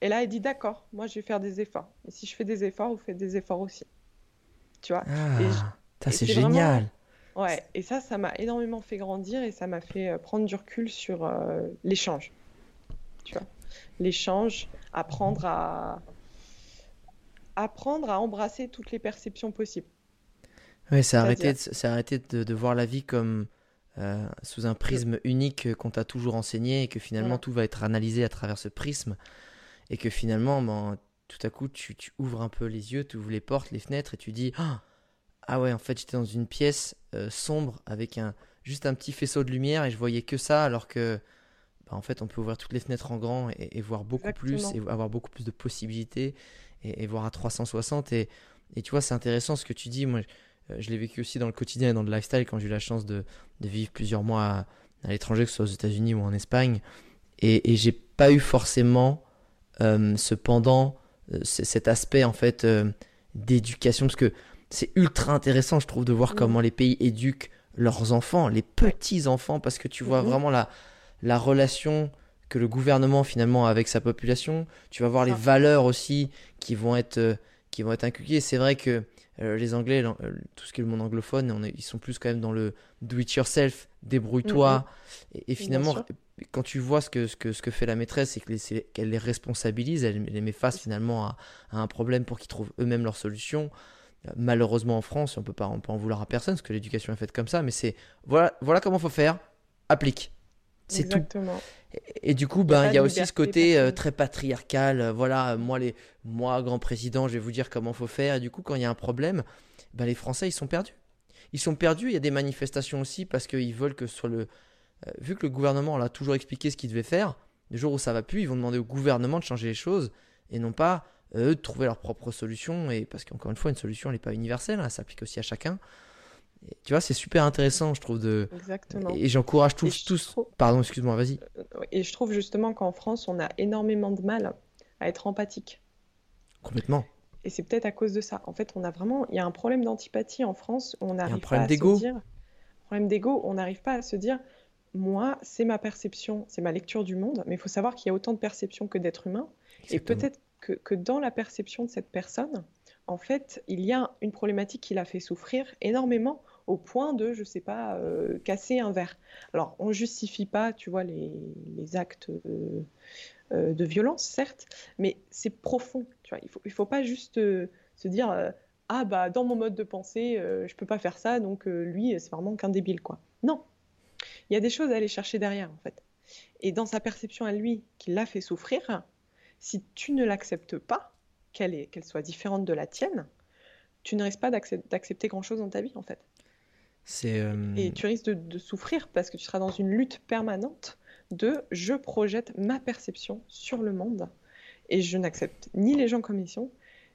Et là, elle dit d'accord, moi je vais faire des efforts. Et si je fais des efforts, vous faites des efforts aussi. Tu vois. Ah. C'est vraiment- génial. Ouais, et ça, ça m'a énormément fait grandir et ça m'a fait euh, prendre du recul sur euh, l'échange. Tu vois, l'échange, apprendre à apprendre à embrasser toutes les perceptions possibles. Ouais, c'est arrêter, de, arrêter de, de voir la vie comme euh, sous un prisme unique qu'on t'a toujours enseigné et que finalement tout va être analysé à travers ce prisme et que finalement ben, tout à coup, tu, tu ouvres un peu les yeux, tu ouvres les portes, les fenêtres et tu dis Ah, ah ouais, en fait, j'étais dans une pièce euh, sombre avec un, juste un petit faisceau de lumière et je voyais que ça, alors que, bah, en fait, on peut ouvrir toutes les fenêtres en grand et, et voir beaucoup plus et avoir beaucoup plus de possibilités et, et voir à 360. Et, et tu vois, c'est intéressant ce que tu dis. Moi, euh, je l'ai vécu aussi dans le quotidien et dans le lifestyle quand j'ai eu la chance de, de vivre plusieurs mois à, à l'étranger, que ce soit aux États-Unis ou en Espagne. Et, et j'ai pas eu forcément euh, cependant cet aspect en fait euh, d'éducation parce que c'est ultra intéressant je trouve de voir Mhm. comment les pays éduquent leurs enfants, les petits enfants parce que tu vois Mhm. vraiment la, la relation que le gouvernement finalement a avec sa population, tu vas voir les Ça. valeurs aussi qui vont être euh, qui vont être inculquées. C'est vrai que euh, les Anglais, euh, tout ce qui est le monde anglophone, on est- ils sont plus quand même dans le do it yourself, débrouille-toi. Et, et Bien finalement, quand tu vois ce que, ce que, ce que fait la maîtresse, c'est qu'elle les responsabilise, elle les met face finalement à, à un problème pour qu'ils trouvent eux-mêmes leur solution. Euh, Malheureusement en France, on peut pas, on peut en vouloir à personne parce que l'éducation est faite comme ça, mais c'est voilà, voilà comment faut faire, applique. C'est tout. Et, et du coup, ben, il y a de aussi ce côté euh, très patriarcal. euh, voilà, moi, les, moi, grand président, je vais vous dire comment faut faire. Et du coup, quand il y a un problème, ben, les Français, ils sont perdus. Ils sont perdus. Il y a des manifestations aussi parce qu'ils veulent que le. euh, vu que le gouvernement l'a toujours expliqué ce qu'il devait faire, le jour où ça va plus, ils vont demander au gouvernement de changer les choses et non pas eux de trouver leur propre solution. Et parce qu'encore une fois, une solution, elle n'est pas universelle. hein, elle s'applique aussi à chacun. Tu vois, c'est super intéressant, je trouve. De... Exactement. Et j'encourage Et tous, je tous. trouve- Pardon, excuse-moi, vas-y. Et je trouve justement qu'en France, on a énormément de mal à être empathique. Complètement. Et c'est peut-être à cause de ça. En fait, on a vraiment, il y a un problème d'antipathie en France. On n'arrive problème pas à d'ego. se dire, problème d'ego. On n'arrive pas à se dire, moi, c'est ma perception, c'est ma lecture du monde. Mais il faut savoir qu'il y a autant de perceptions que d'êtres humains. Et peut-être que, que dans la perception de cette personne, en fait, il y a une problématique qui l'a fait souffrir énormément au point de, je sais pas, euh, casser un verre. Alors, on justifie pas, tu vois, les, les actes euh, euh, de violence, certes, mais c'est profond. Tu vois, il faut, il faut pas juste se dire, ah bah dans mon mode de pensée, je peux pas faire ça, donc lui, c'est vraiment qu'un débile, quoi. Non, il y a des choses à aller chercher derrière, en fait. Et dans sa perception à lui, qui l'a fait souffrir, si tu ne l'acceptes pas, qu'elle soit différente de la tienne, tu ne risques pas d'accep- d'accepter grand-chose dans ta vie, en fait. C'est. euh, Et tu risques de, de souffrir parce que tu seras dans une lutte permanente de je projette ma perception sur le monde et je n'accepte ni les gens comme ils sont,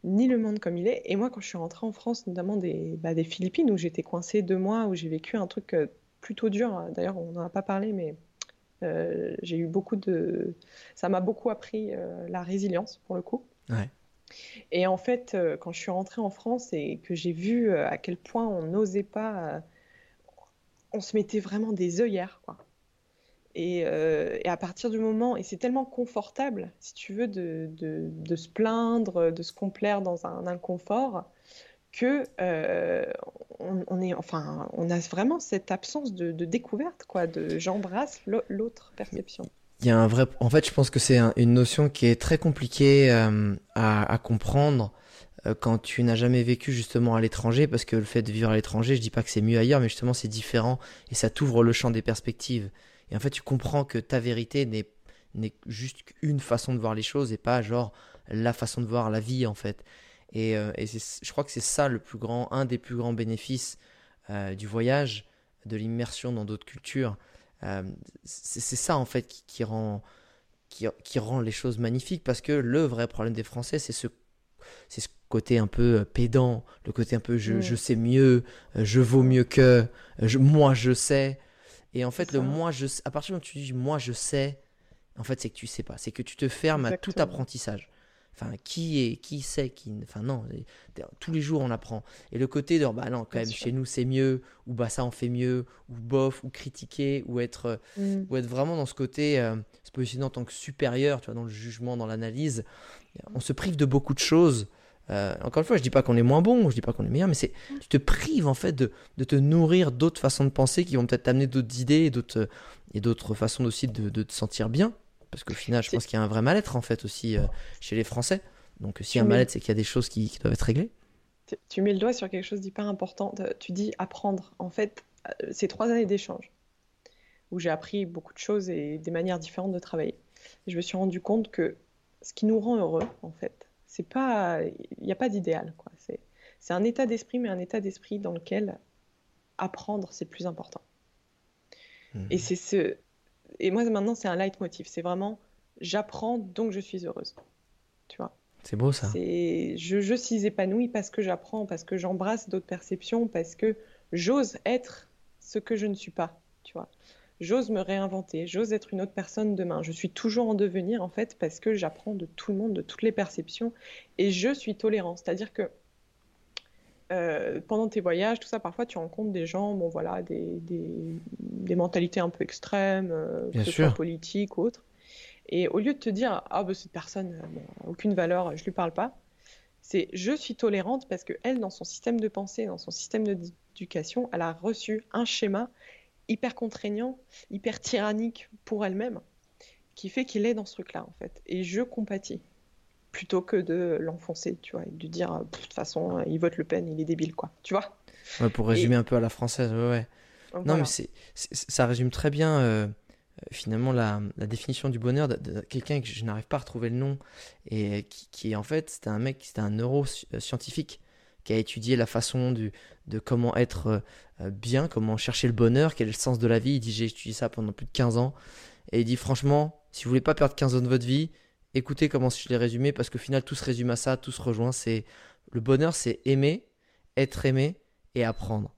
ni le monde comme il est. Et moi, quand je suis rentrée en France, notamment des, bah, des Philippines, où j'étais coincée deux mois, où j'ai vécu un truc euh, plutôt dur, d'ailleurs, on n'en a pas parlé, mais euh, j'ai eu beaucoup de. Ça m'a beaucoup appris euh, la résilience, pour le coup. Ouais. Et en fait, quand je suis rentrée en France et que j'ai vu à quel point on n'osait pas, on se mettait vraiment des œillères, quoi. Et, euh, et à partir du moment, et c'est tellement confortable, si tu veux, de, se plaindre, de se complaire dans un inconfort, que euh, on, est, enfin, on a vraiment cette absence de, découverte, quoi, de j'embrasse l'au- l'autre perception. Il y a un vrai. En fait, je pense que c'est un- une notion qui est très compliquée euh, à, comprendre quand tu n'as jamais vécu justement à l'étranger, parce que le fait de vivre à l'étranger, je dis pas que c'est mieux ailleurs, mais justement c'est différent et ça t'ouvre le champ des perspectives. Et en fait, tu comprends que ta vérité n'est n'est juste qu'une façon de voir les choses et pas genre la façon de voir la vie en fait. Et, euh, et je crois que c'est ça le plus grand, un des plus grands bénéfices euh, du voyage, de l'immersion dans d'autres cultures. Euh, c'est ça en fait qui, qui rend qui, qui rend les choses magnifiques parce que le vrai problème des Français c'est ce c'est ce côté un peu euh, pédant le côté un peu je, Mm. je sais mieux euh, je vaux mieux que euh, je, moi je sais. Et en fait le moi je sais- à partir du moment où tu dis moi je sais en fait c'est que tu sais pas. C'est que tu te fermes à tout apprentissage. Enfin qui est qui sait qui enfin non tous les jours on apprend. Et le côté de bah non quand Bien même sûr. chez nous c'est mieux ou bah ça on fait mieux ou bof ou critiquer ou être Mm. ou être vraiment dans ce côté euh, se positionner en tant que supérieur tu vois dans le jugement dans l'analyse. On se prive de beaucoup de choses Euh, encore une fois je dis pas qu'on est moins bon je dis pas qu'on est meilleur mais c'est tu te prives en fait de, de te nourrir d'autres façons de penser qui vont peut-être t'amener d'autres idées et d'autres et d'autres façons aussi de, de te sentir bien parce qu'au final je pense qu'il y a un vrai mal-être en fait aussi euh, chez les Français donc euh, a un mal-être c'est qu'il y a des choses qui, qui doivent être réglées Tu- Tu mets le doigt sur quelque chose d'hyper important. Tu dis apprendre. En fait, euh, c'est trois années d'échange où j'ai appris beaucoup de choses et des manières différentes de travailler. Je me suis rendu compte que ce qui nous rend heureux, en fait, c'est pas, il n'y a pas d'idéal, quoi. C'est, c'est un état d'esprit, mais un état d'esprit dans lequel apprendre, c'est plus important. Mhm. Et c'est ce, et moi maintenant, c'est un leitmotiv. C'est vraiment, j'apprends, donc je suis heureuse. Tu vois? C'est beau ça. C'est, je, je suis épanouie parce que j'apprends, parce que j'embrasse d'autres perceptions, parce que j'ose être ce que je ne suis pas. Tu vois? J'ose me réinventer, j'ose être une autre personne demain. Je suis toujours en devenir en fait parce que j'apprends de tout le monde, de toutes les perceptions, et je suis tolérant. C'est-à-dire que euh, pendant tes voyages, tout ça, parfois tu rencontres des gens, bon voilà, des, des, des mentalités un peu extrêmes, euh, que ce soit politique ou autre. Et au lieu de te dire, ah bah cette personne, euh, bon, aucune valeur, je lui parle pas, c'est je suis tolérante parce que elle, dans son système de pensée, dans son système d'éducation, elle a reçu un schéma hyper contraignant, hyper tyrannique pour elle-même, qui fait qu'il est dans ce truc-là en fait. Et je compatis plutôt que de l'enfoncer, tu vois, et de dire, de toute façon, il vote Le Pen, il est débile, quoi. Tu vois Ouais, pour résumer un peu à la française, ouais, ouais. Donc, Non, voilà. mais ça résume très bien euh, euh, finalement la, la définition du bonheur de, de quelqu'un que je n'arrive pas à retrouver le nom et qui, qui en fait c'était un mec, c'était un neuroscientifique qui a étudié la façon du, de comment être euh, euh, bien, comment chercher le bonheur, quel est le sens de la vie. Il dit j'ai étudié ça pendant plus de 15 ans et il dit franchement, si vous voulez pas perdre 15 ans de votre vie, écoutez comment je l'ai résumé parce qu'au final tout se résume à ça, tout se rejoint. C'est le bonheur, c'est aimer, être aimé et apprendre.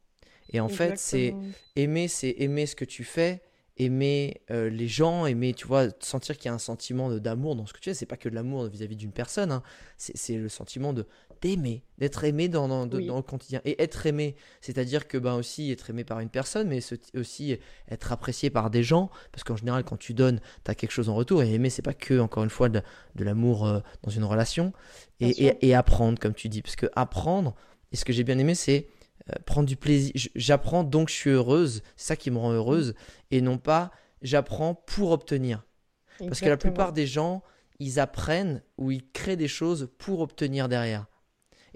Et en fait, c'est aimer, c'est aimer ce que tu fais, aimer euh, les gens, aimer, tu vois, sentir qu'il y a un sentiment d'amour dans ce que tu fais. C'est pas que de l'amour vis-à-vis d'une personne, hein. c'est c'est le sentiment de d'aimer, d'être aimé dans, dans, de- Oui. dans le quotidien. Et être aimé, c'est-à-dire que ben aussi être aimé par une personne, mais ce- aussi être apprécié par des gens, parce qu'en général, quand tu donnes, tu as quelque chose en retour. Et aimer, c'est pas que, encore une fois, de, de l'amour euh, dans une relation. Et, et, et apprendre, comme tu dis. Parce que apprendre, et ce que j'ai bien aimé, c'est euh, prendre du plaisir. J'apprends donc je suis heureuse. C'est ça qui me rend heureuse. Et non pas j'apprends pour obtenir. Parce que la plupart des gens, ils apprennent ou ils créent des choses pour obtenir derrière.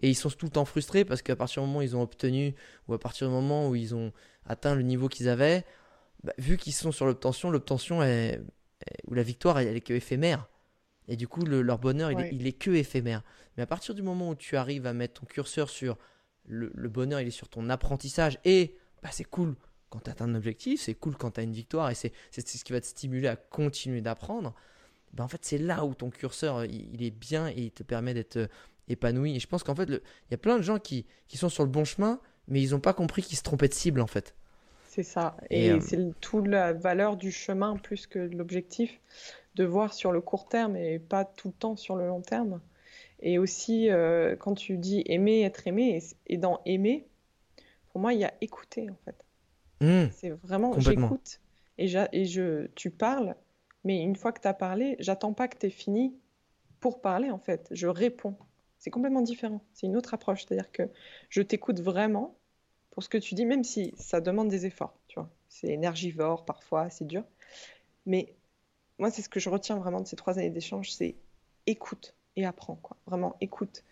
Et ils sont tout le temps frustrés parce qu'à partir du moment où ils ont obtenu ou à partir du moment où ils ont atteint le niveau qu'ils avaient, bah, vu qu'ils sont sur l'obtention, l'obtention est, est- ou la victoire, elle, elle est que éphémère. Et du coup, le- leur bonheur, il, est, il est que éphémère. Mais à partir du moment où tu arrives à mettre ton curseur sur le, le bonheur, il est sur ton apprentissage et bah, c'est cool quand tu atteins un objectif, c'est cool quand tu as une victoire et c'est ce qui va te stimuler à continuer d'apprendre. Bah, en fait, c'est là où ton curseur, il, il est bien et il te permet d'être euh, épanoui. Et je pense qu'en fait, il y a plein de gens qui, qui sont sur le bon chemin, mais ils n'ont pas compris qu'ils se trompaient de cible en fait. C'est ça. Et, Et, euh, c'est toute la valeur du chemin plus que l'objectif, de voir sur le court terme et pas tout le temps sur le long terme. Et aussi, euh, quand tu dis aimer, être aimé, et, et dans aimer, pour moi, il y a écouter en fait. Mmh, C'est vraiment, j'écoute et, j'a- et je, tu parles, mais une fois que tu as parlé, j'attends pas que tu aies fini pour parler en fait. Je réponds. C'est complètement différent. C'est une autre approche. C'est-à-dire que je t'écoute vraiment pour ce que tu dis, même si ça demande des efforts. Tu vois, c'est énergivore parfois, c'est dur. Mais moi, c'est ce que je retiens vraiment de ces trois années d'échange, c'est écoute et apprends quoi. Vraiment écoute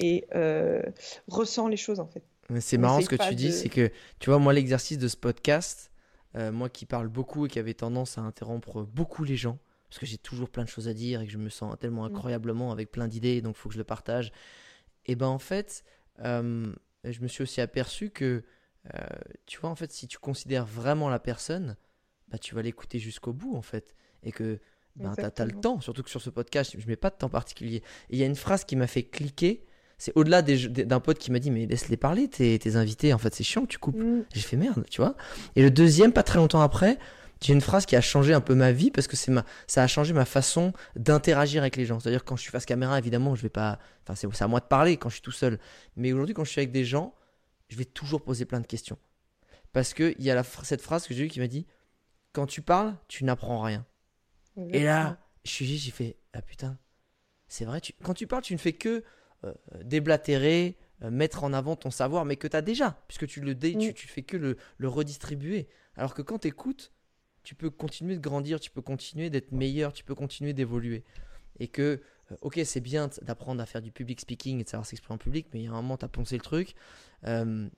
et euh, ressens les choses en fait. C'est marrant ce que tu dis, de- c'est que, tu vois, moi, l'exercice de ce podcast, euh, moi qui parle beaucoup et qui avait tendance à interrompre beaucoup les gens, parce que j'ai toujours plein de choses à dire et que je me sens tellement Mm. incroyablement avec plein d'idées, donc il faut que je le partage. Et ben en fait, euh, je me suis aussi aperçu que, euh, tu vois, en fait, si tu considères vraiment la personne, bah, tu vas l'écouter jusqu'au bout, en fait. Et que ben, tu as, le temps, surtout que sur ce podcast, je mets pas de temps particulier. Il y a une phrase qui m'a fait cliquer. C'est au-delà des- d'un pote qui m'a dit Mais laisse-les parler, tes, tes invités, en fait, c'est chiant que tu coupes. Mm. J'ai fait merde, tu vois. Et le deuxième, pas très longtemps après, j'ai une phrase qui a changé un peu ma vie parce que c'est ma, ça a changé ma façon d'interagir avec les gens. C'est-à-dire quand je suis face caméra, évidemment, je vais pas, enfin c'est c'est à moi de parler quand je suis tout seul. Mais aujourd'hui, quand je suis avec des gens, je vais toujours poser plein de questions parce que il y a la, cette phrase que j'ai eue qui m'a dit quand tu parles, tu n'apprends rien. Et là, je suis j'ai fait ah putain, c'est vrai. Tu, quand tu parles, tu ne fais que euh, déblatérer, euh, mettre en avant ton savoir, mais que tu as déjà, puisque tu le dé, tu, tu fais que le, le redistribuer. Alors que quand tu écoutes, tu peux continuer de grandir, tu peux continuer d'être meilleur, tu peux continuer d'évoluer. Et que, euh, ok, c'est bien d'apprendre à faire du public speaking et de savoir s'exprimer en public, mais il y a un moment, tu as poncé le truc, tu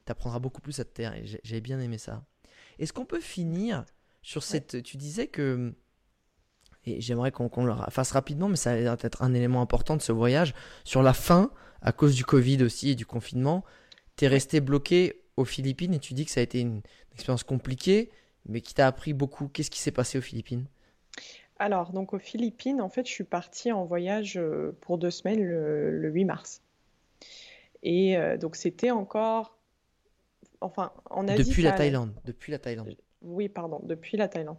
apprendras beaucoup plus à te taire. Et j'ai- J'avais bien aimé ça. Est-ce qu'on peut finir sur cette. Tu disais que. Et j'aimerais qu'on qu'on le fasse rapidement, mais ça va être un élément important de ce voyage. Sur la fin, à cause du Covid aussi et du confinement, tu es resté bloqué aux Philippines et tu dis que ça a été une expérience compliquée, mais qui t'a appris beaucoup. Qu'est-ce qui s'est passé aux Philippines? Alors, donc aux Philippines, en fait, je suis partie en voyage euh, pour deux semaines le, le 8 mars. Et euh, donc, c'était encore. Enfin, en Asie. Depuis la. Thaïlande. Depuis la Thaïlande. Oui, pardon, depuis la Thaïlande.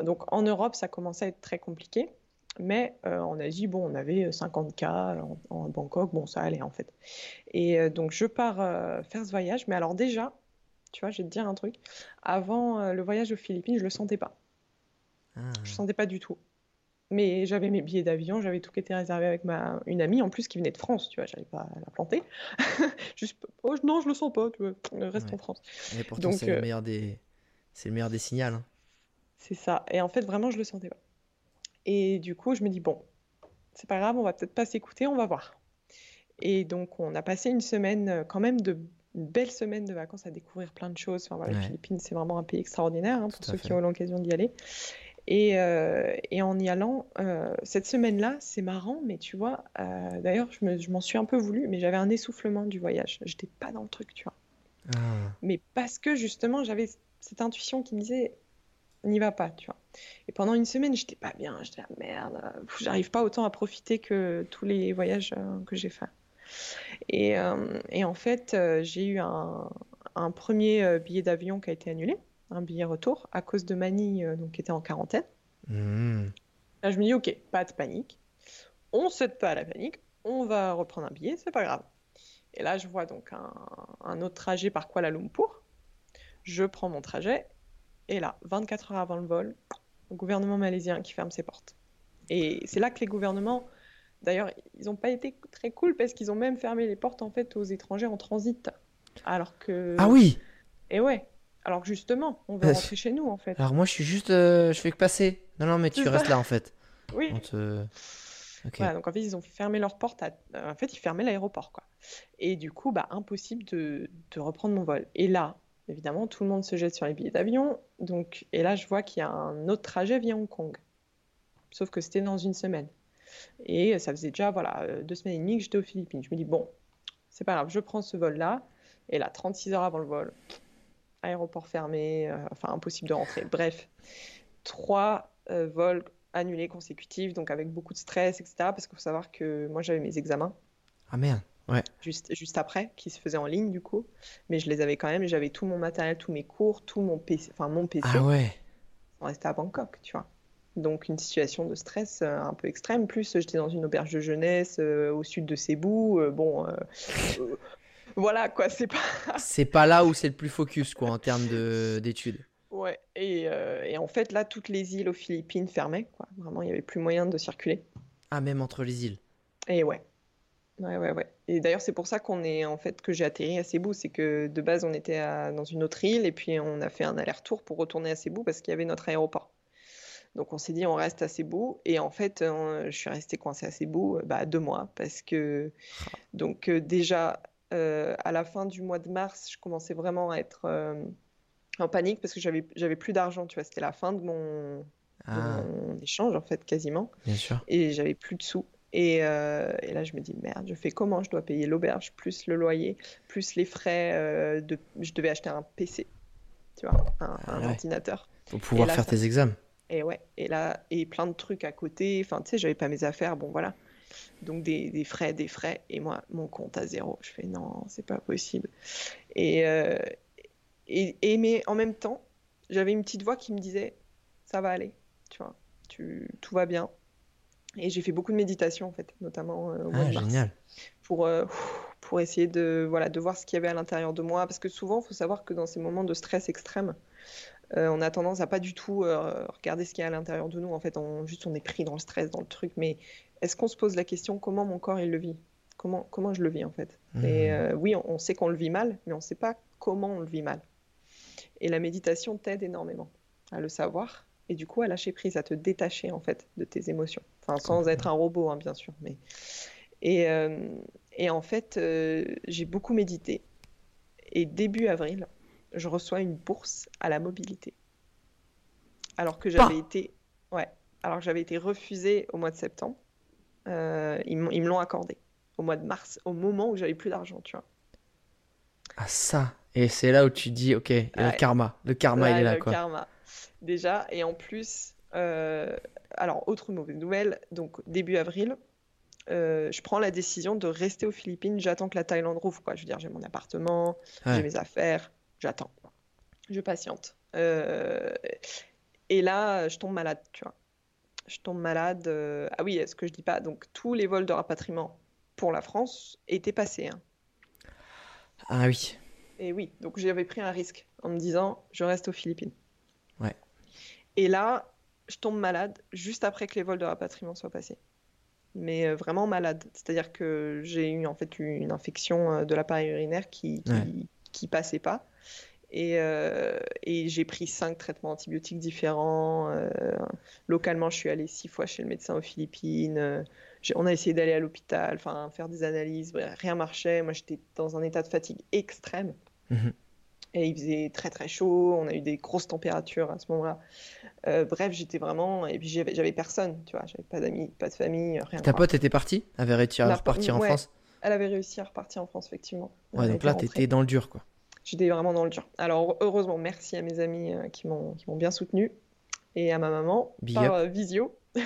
Donc, en Europe, ça commençait à être très compliqué. Mais euh, en Asie, bon, on avait 50 cas. En, en Bangkok, bon, ça allait en fait. Et euh, donc, je pars euh, faire ce voyage. Mais alors, déjà, tu vois, je vais te dire un truc. Avant euh, le voyage aux Philippines, je le sentais pas. Ah. Je sentais pas du tout. Mais j'avais mes billets d'avion, j'avais tout qui était réservé avec ma une amie en plus qui venait de France, tu vois, j'allais pas la planter. (laughs) Juste, oh non, je le sens pas, tu vois, reste Ouais. en France. Mais pourtant, c'est le euh, meilleur des, c'est le meilleur des signaux. hein. C'est ça. Et en fait, vraiment, je le sentais pas. Et du coup, je me dis, bon, c'est pas grave, on va peut-être pas s'écouter, on va voir. Et donc, on a passé une semaine, euh, quand même, de, une belle semaine de vacances à découvrir plein de choses. Enfin, voilà, Ouais. les Philippines, c'est vraiment un pays extraordinaire hein, pour ceux fait. qui ont l'occasion d'y aller. Et, euh, et en y allant, euh, cette semaine-là, c'est marrant, mais tu vois, euh, d'ailleurs, je me- je m'en suis un peu voulu, mais j'avais un essoufflement du voyage. J'étais pas dans le truc, tu vois. Ah. Mais parce que justement, j'avais cette intuition qui me disait, n'y va pas, tu vois. Et pendant une semaine, j'étais pas bien, j'étais ah, merde, j'arrive pas autant à profiter que tous les voyages euh, que j'ai faits. Et, euh, et en fait, euh, j'ai eu un, un premier billet d'avion qui a été annulé, un billet retour, à cause de Manille, euh, donc qui était en quarantaine. Hmm. Là, je me dis, ok, pas de panique, on ne cède pas à la panique, on va reprendre un billet, c'est pas grave. Et là, je vois donc un, un autre trajet par Kuala Lumpur. Je prends mon trajet, et là, 24 heures avant le vol, le gouvernement malaisien qui ferme ses portes. Et c'est là que les gouvernements, d'ailleurs, ils n'ont pas été très cool parce qu'ils ont même fermé les portes en fait aux étrangers en transit. Alors que. Ah oui Et ouais. Alors que justement, on veut Euh, rentrer chez nous en fait. Alors moi, je suis juste. euh, je fais que passer. Non, non, mais tu restes là en fait. (laughs) Oui. Te... Voilà, donc en fait, ils ont fermé leurs portes. À... En fait, ils fermaient l'aéroport, quoi. Et du coup, bah, impossible de, de reprendre mon vol. Et là, évidemment, tout le monde se jette sur les billets d'avion. Donc, et là, je vois qu'il y a un autre trajet via Hong Kong. Sauf que c'était dans une semaine. Et ça faisait déjà, voilà, euh, deux semaines et demie que j'étais aux Philippines. Je me dis, bon, c'est pas grave, je prends ce vol-là. Et là, 36 heures avant le vol, aéroport fermé, euh, enfin, impossible de rentrer. Bref, trois euh, vols annulés consécutifs, donc avec beaucoup de stress, etc. Parce qu'il faut savoir que moi, j'avais mes examens Ah merde. Ouais. juste, juste après, qui se faisaient en ligne, du coup. Mais je les avais quand même, j'avais tout mon matériel, tous mes cours, tout mon PC, enfin, mon PC. Ah ouais. On restait à Bangkok, tu vois. Donc une situation de stress euh, un peu extrême. Plus j'étais dans une auberge de jeunesse euh, au sud de Cebu. Euh, bon, voilà quoi, c'est pas. (laughs) C'est pas là où c'est le plus focus, quoi, en termes de- d'études. Ouais. Et, et en fait là, toutes les îles aux Philippines fermaient, quoi. Vraiment, il n'y avait plus moyen de circuler. Ah, même entre les îles. Et ouais. Ouais, ouais, ouais. Et d'ailleurs, c'est pour ça qu'on est en fait que j'ai atterri à Cebu, c'est que de base on était à- dans une autre île et puis on a fait un aller-retour pour retourner à Cebu parce qu'il y avait notre aéroport. Donc on s'est dit on reste à Cebu et en fait euh, je suis restée coincée à Cebu euh, bah, deux mois parce que donc euh, déjà euh, à la fin du mois de mars je commençais vraiment à être euh, en panique parce que j'avais j'avais plus d'argent tu vois c'était la fin de mon, de Ah, mon échange en fait quasiment bien sûr. et j'avais plus de sous. Et, euh, et là, je me dis, merde, je fais comment? Je dois payer l'auberge, plus le loyer, plus les frais euh, de... Je devais acheter un PC, tu vois, un, un Ah ouais. ordinateur. Pour pouvoir là, faire ça- tes examens. Et ouais, et là, et plein de trucs à côté. Enfin, tu sais, j'avais pas mes affaires, bon voilà. Donc des, des frais, des frais. Et moi, mon compte à zéro. Je fais, non, c'est pas possible. Et, euh, et, et mais en même temps, j'avais une petite voix qui me disait, ça va aller, tu vois, tu, tout va bien. Et j'ai fait beaucoup de méditation, en fait, notamment euh, au mois Ah, de mars génial. pour, euh, pour essayer de, voilà, de voir ce qu'il y avait à l'intérieur de moi. Parce que souvent, il faut savoir que dans ces moments de stress extrême, euh, on a tendance à pas du tout regarder ce qu'il y a à l'intérieur de nous. En fait, on, juste on est pris dans le stress, dans le truc. Mais est-ce qu'on se pose la question comment mon corps il le vit? Comment, comment je le vis en fait? Mhm. Et oui, on, on sait qu'on le vit mal, mais on ne sait pas comment on le vit mal. Et la méditation t'aide énormément à le savoir et du coup à lâcher prise, à te détacher en fait de tes émotions. Enfin, sans être un robot, hein, bien sûr. Mais... Et, euh, et en fait, euh, j'ai beaucoup médité. Et début avril, je reçois une bourse à la mobilité. Alors que j'avais été, ouais, alors j'avais été refusée au mois de septembre. Euh, ils, me l'ont accordé au mois de mars, au moment où j'avais plus d'argent, tu vois. Ah, ça. Et c'est là où tu dis, ok, le Ouais. karma. Le karma, il est là, le quoi. karma. Déjà, et en plus, alors, autre mauvaise nouvelle, donc début avril, euh, je prends la décision de rester aux Philippines. J'attends que la Thaïlande rouvre, quoi. Je veux dire, j'ai mon appartement, Ouais. j'ai mes affaires, j'attends. Je patiente. Euh, et là, je tombe malade, tu vois. Je tombe malade. euh, Ah oui, ce que je dis pas, donc tous les vols de rapatriement pour la France étaient passés. hein. Ah oui. Et oui, donc j'avais pris un risque en me disant, je reste aux Philippines. Ouais. Et là, je tombe malade juste après que les vols de rapatriement soient passés. Mais euh, vraiment malade. C'est-à-dire que j'ai eu en fait une infection euh, de l'appareil urinaire qui, qui, Ouais. qui passait pas. Et, euh, et j'ai pris cinq traitements antibiotiques différents. euh, localement, je suis allée six fois chez le médecin aux Philippines. on a essayé d'aller à l'hôpital, enfin faire des analyses. rien marchait. Moi, j'étais dans un état de fatigue extrême. Mhm. Et il faisait très très chaud. On a eu des grosses températures à ce moment-là. Euh, bref, j'étais vraiment. Et puis j'avais personne, tu vois. J'avais pas d'amis, pas de famille, rien. Ta pote était partie? Avait réussi à La- repartir en. France? Elle avait réussi à repartir en France, effectivement. Ouais, Elle donc là, t'étais dans le dur, quoi. J'étais vraiment dans le dur. Alors, heureusement, merci à mes amis euh, qui m'ont bien soutenu et à ma maman Big par euh, visio. (laughs)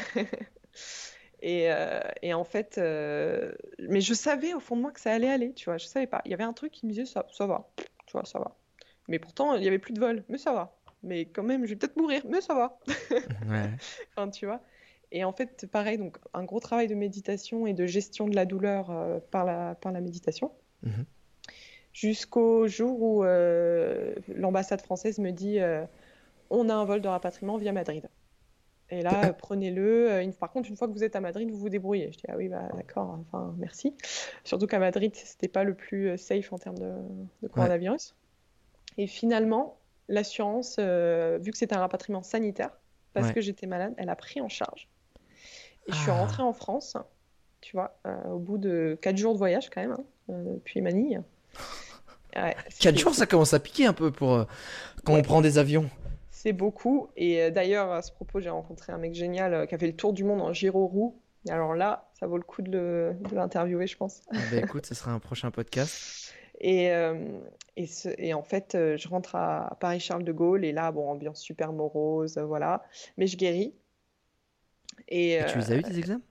et, euh, et en fait, euh, mais je savais au fond de moi que ça allait aller, tu vois. Je savais pas. Il y avait un truc qui me disait ça, ça va, tu vois, ça va. Mais pourtant, il y avait plus de vol, mais ça va. Mais quand même, je vais peut-être mourir, mais ça va. (laughs) Ouais. (laughs) Enfin, tu vois. Et en fait, pareil, donc un gros travail de méditation et de gestion de la douleur euh, par la, par la méditation. Mhm. Jusqu'au jour où euh, l'ambassade française me dit euh, on a un vol de rapatriement via Madrid. Et là, prenez-le. Par contre, une fois que vous êtes à Madrid, vous vous débrouillez. Je dis ah oui, bah d'accord, enfin merci. Surtout qu'à Madrid, c'était pas le plus safe en termes de, de coronavirus. Et finalement, l'assurance, euh, vu que c'était un rapatriement sanitaire, parce Ouais. que j'étais malade, elle a pris en charge. Et je suis Ah. rentrée en France, tu vois, euh, au bout de 4 jours de voyage quand même, hein, euh, depuis Manille. (laughs) Ouais, 4 c'était- jours, ça commence à piquer un peu pour quand on prend des avions. C'est beaucoup. Et d'ailleurs, à ce propos, j'ai rencontré un mec génial qui a fait le tour du monde en giro-roue. Et alors là, ça vaut le coup de l'interviewer, je pense. Ah bah écoute, ce sera un prochain podcast. (laughs) Et, euh, et, ce- et en fait, euh, je rentre à Paris-Charles de Gaulle. Et là, bon, ambiance super morose, euh, voilà. Mais je guéris. Et, Et tu les as eu tes examens?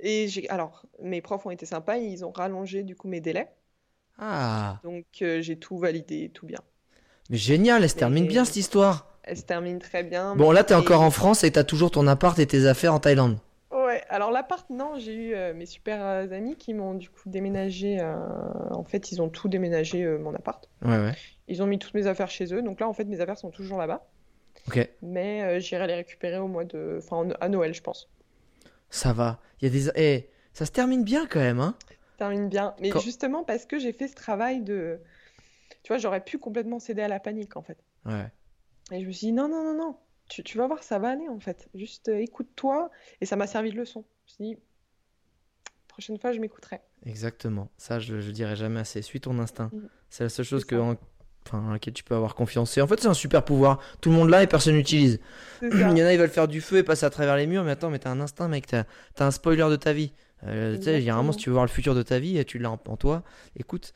et j'ai, alors, mes profs ont été sympas. Ils ont rallongé du coup mes délais. Ah, Donc, euh, j'ai tout validé, tout bien. mais génial, elle se termine bien cette histoire. Elle se termine très bien. Bon, là, t'es Et- encore en France et t'as toujours ton appart et tes affaires en Thaïlande. Alors l'appart, non, j'ai eu euh, mes super euh, amis qui m'ont du coup déménagé. euh, en fait, ils ont tout déménagé euh, mon appart. Ouais, ouais. Ils ont mis toutes mes affaires chez eux. Donc là, en fait, mes affaires sont toujours là-bas. Ok, Mais euh, j'irai les récupérer au mois de. Enfin, en- à Noël, je pense. ça va. Il y a des. Eh, ça se termine bien quand même, hein Termine bien. Mais Quand- justement, parce que j'ai fait ce travail de. Tu vois, j'aurais pu complètement céder à la panique, en fait. Ouais. Et je me suis dit, non, non, non, non. Tu, tu vas voir, ça va aller, en fait. Juste euh, écoute-toi. Et ça m'a servi de leçon. Je me suis dit, prochaine fois, je m'écouterai. Exactement. Ça, je, je dirais jamais assez. Suis ton instinct. Mm. C'est la seule chose que, en, enfin, laquelle tu peux avoir confiance. Et en fait, c'est un super pouvoir. Tout le monde l'a et personne n'utilise. (clears throat) Il y en a, ils veulent faire du feu et passer à travers les murs. Mais attends, mais t'as un instinct, mec. T'as as un spoiler de ta vie. Euh, tu sais, généralement, si tu veux voir le futur de ta vie, tu l'as en, en toi. Écoute,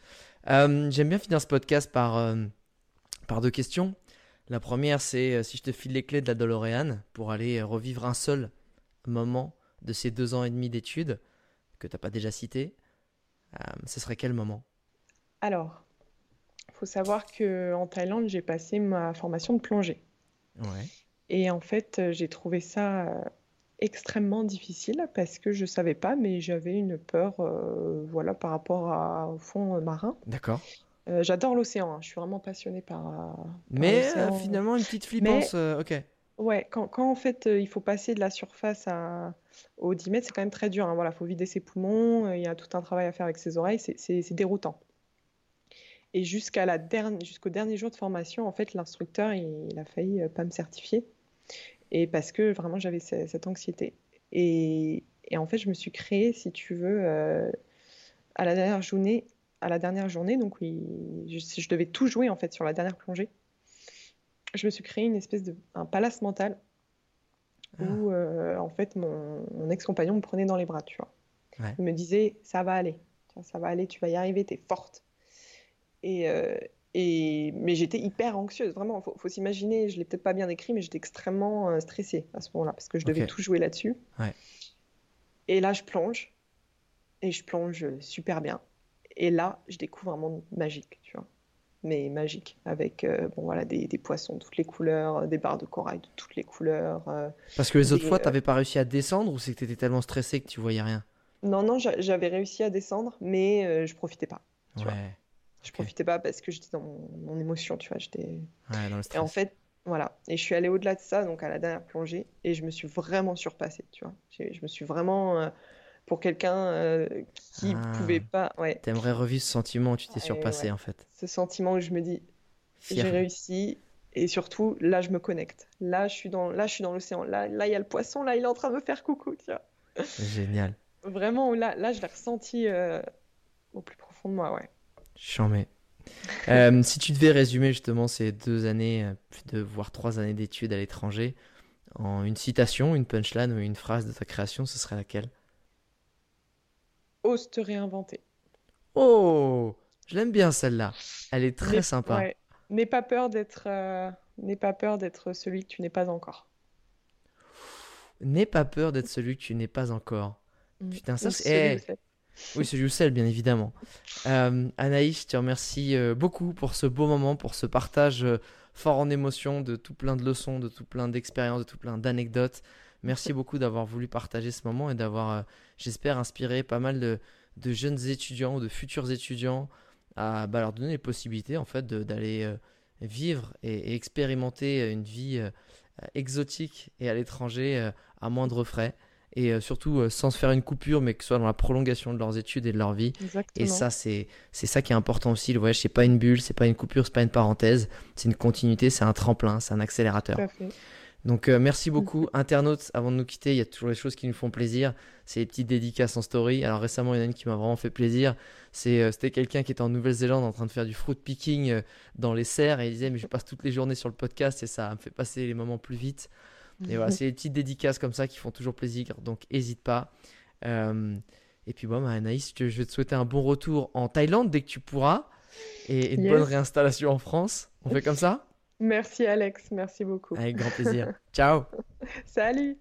euh, j'aime bien finir ce podcast par, euh, par deux questions. La première, c'est euh, si je te file les clés de la DeLorean pour aller euh, revivre un seul moment de ces deux ans et demi d'études que t'as pas déjà cité, euh, ce serait quel moment? Alors, il faut savoir que en Thaïlande, j'ai passé ma formation de plongée. Ouais. Et en fait, j'ai trouvé ça extrêmement difficile parce que je savais pas, mais j'avais une peur, euh, voilà, par rapport à- au fond marin. D'accord. Euh, j'adore l'océan, hein, je suis vraiment passionnée par, euh, Mais euh, finalement, une petite flippance. ok. Ouais, quand, quand en fait il faut passer de la surface à, aux 10 mètres, c'est quand même très dur. Hein. Voilà, faut vider ses poumons, il y a tout un travail à faire avec ses oreilles, c'est- déroutant. Et jusqu'à la dernière, jusqu'au dernier jour de formation, en fait, l'instructeur, il, il a failli pas me certifier. Et parce que vraiment, j'avais ce- cette anxiété. Et, et en fait, je me suis créée, si tu veux, euh, à la dernière journée, à la dernière journée, donc il- je, je devais tout jouer en fait sur la dernière plongée. Je me suis créé une espèce de un palace mental où euh, en fait mon, mon ex-compagnon me prenait dans les bras, tu vois. Ouais. Il me disait ça va aller, ça va aller, tu vas y arriver, t'es forte. Et, euh, et mais j'étais hyper anxieuse, vraiment. Faut, faut s'imaginer, je l'ai peut-être pas bien décrit, mais j'étais extrêmement euh, stressée à ce moment-là parce que je devais tout jouer là-dessus. Ouais. Et là, je plonge et je plonge super bien. Et là, je découvre un monde magique, tu vois. Mais magique, avec euh, bon, voilà, des, des poissons de toutes les couleurs, des barres de corail de toutes les couleurs. euh. Parce que les autres Des, fois, euh, t'avais pas réussi à descendre ou c'est que t'étais tellement stressé que tu voyais rien? Non, non, j'a- j'avais réussi à descendre, mais euh, je profitais pas. Tu vois. Ouais. Je Ok. profitais pas parce que j'étais dans mon, mon émotion, tu vois. J'étais... Ouais, dans le Et en fait, voilà. Et je suis allée au-delà de ça, donc à la dernière plongée, et je me suis vraiment surpassée, tu vois. Je me suis vraiment, euh, pour quelqu'un euh, qui Ah. pouvait pas, ouais, T'aimerais revivre ce sentiment où tu t'es Ouais, surpassé ouais. en fait. ce sentiment où je me dis, j'ai réussi, et surtout, là, je me connecte. Là, je suis dans, là, je suis dans l'océan. Là, là, il y a le poisson, là, il est en train de me faire coucou, tu vois. Génial. Vraiment, là, là, je l'ai ressenti euh, au plus profond de moi, ouais. Chambé. (laughs) Euh, si tu devais résumer justement ces deux années, plus de voire trois années d'études à l'étranger, en une citation, une punchline ou une phrase de ta création, ce serait laquelle? Ose te réinventer. Oh Je l'aime bien celle-là. Elle est très sympa. ouais. N'aie pas peur d'être, euh, n'aie pas peur d'être celui que tu n'es pas encore. N'aie pas peur d'être celui que tu n'es pas encore. Putain, ça, c'est- eh. c'est. Oui, ce joue sel, bien évidemment. Euh, Anaïs, je te remercie euh, beaucoup pour ce beau moment, pour ce partage euh, fort en émotion, de tout plein de leçons, de tout plein d'expériences, de tout plein d'anecdotes. Merci beaucoup d'avoir voulu partager ce moment et d'avoir, euh, j'espère, inspiré pas mal de, de jeunes étudiants ou de futurs étudiants à bah, leur donner les possibilités en fait d'aller euh, vivre et, et expérimenter une vie euh, exotique et à l'étranger à moindre frais et surtout sans se faire une coupure mais que ce soit dans la prolongation de leurs études et de leur vie Exactement. et ça c'est c'est ça qui est important aussi le voyage c'est pas une bulle c'est pas une coupure c'est pas une parenthèse c'est une continuité c'est un tremplin c'est un accélérateur Tout à fait. Donc euh, merci beaucoup (laughs) internautes. Avant de nous quitter il y a toujours des choses qui nous font plaisir. C'est les petites dédicaces en story. Alors récemment il y en a une qui m'a vraiment fait plaisir. C'est euh, c'était quelqu'un qui était en Nouvelle-Zélande en train de faire du fruit picking euh, dans les serres. Et il disait mais je passe toutes les journées sur le podcast et ça me fait passer les moments plus vite. Et voilà, (laughs) c'est les petites dédicaces comme ça qui font toujours plaisir, donc hésite pas. Et puis bon, bah, Anaïs, je vais te souhaiter un bon retour en Thaïlande dès que tu pourras. Et une Yes. bonne réinstallation en France. On fait comme ça? Merci Alex, merci beaucoup. Avec grand plaisir. (laughs) Ciao Salut.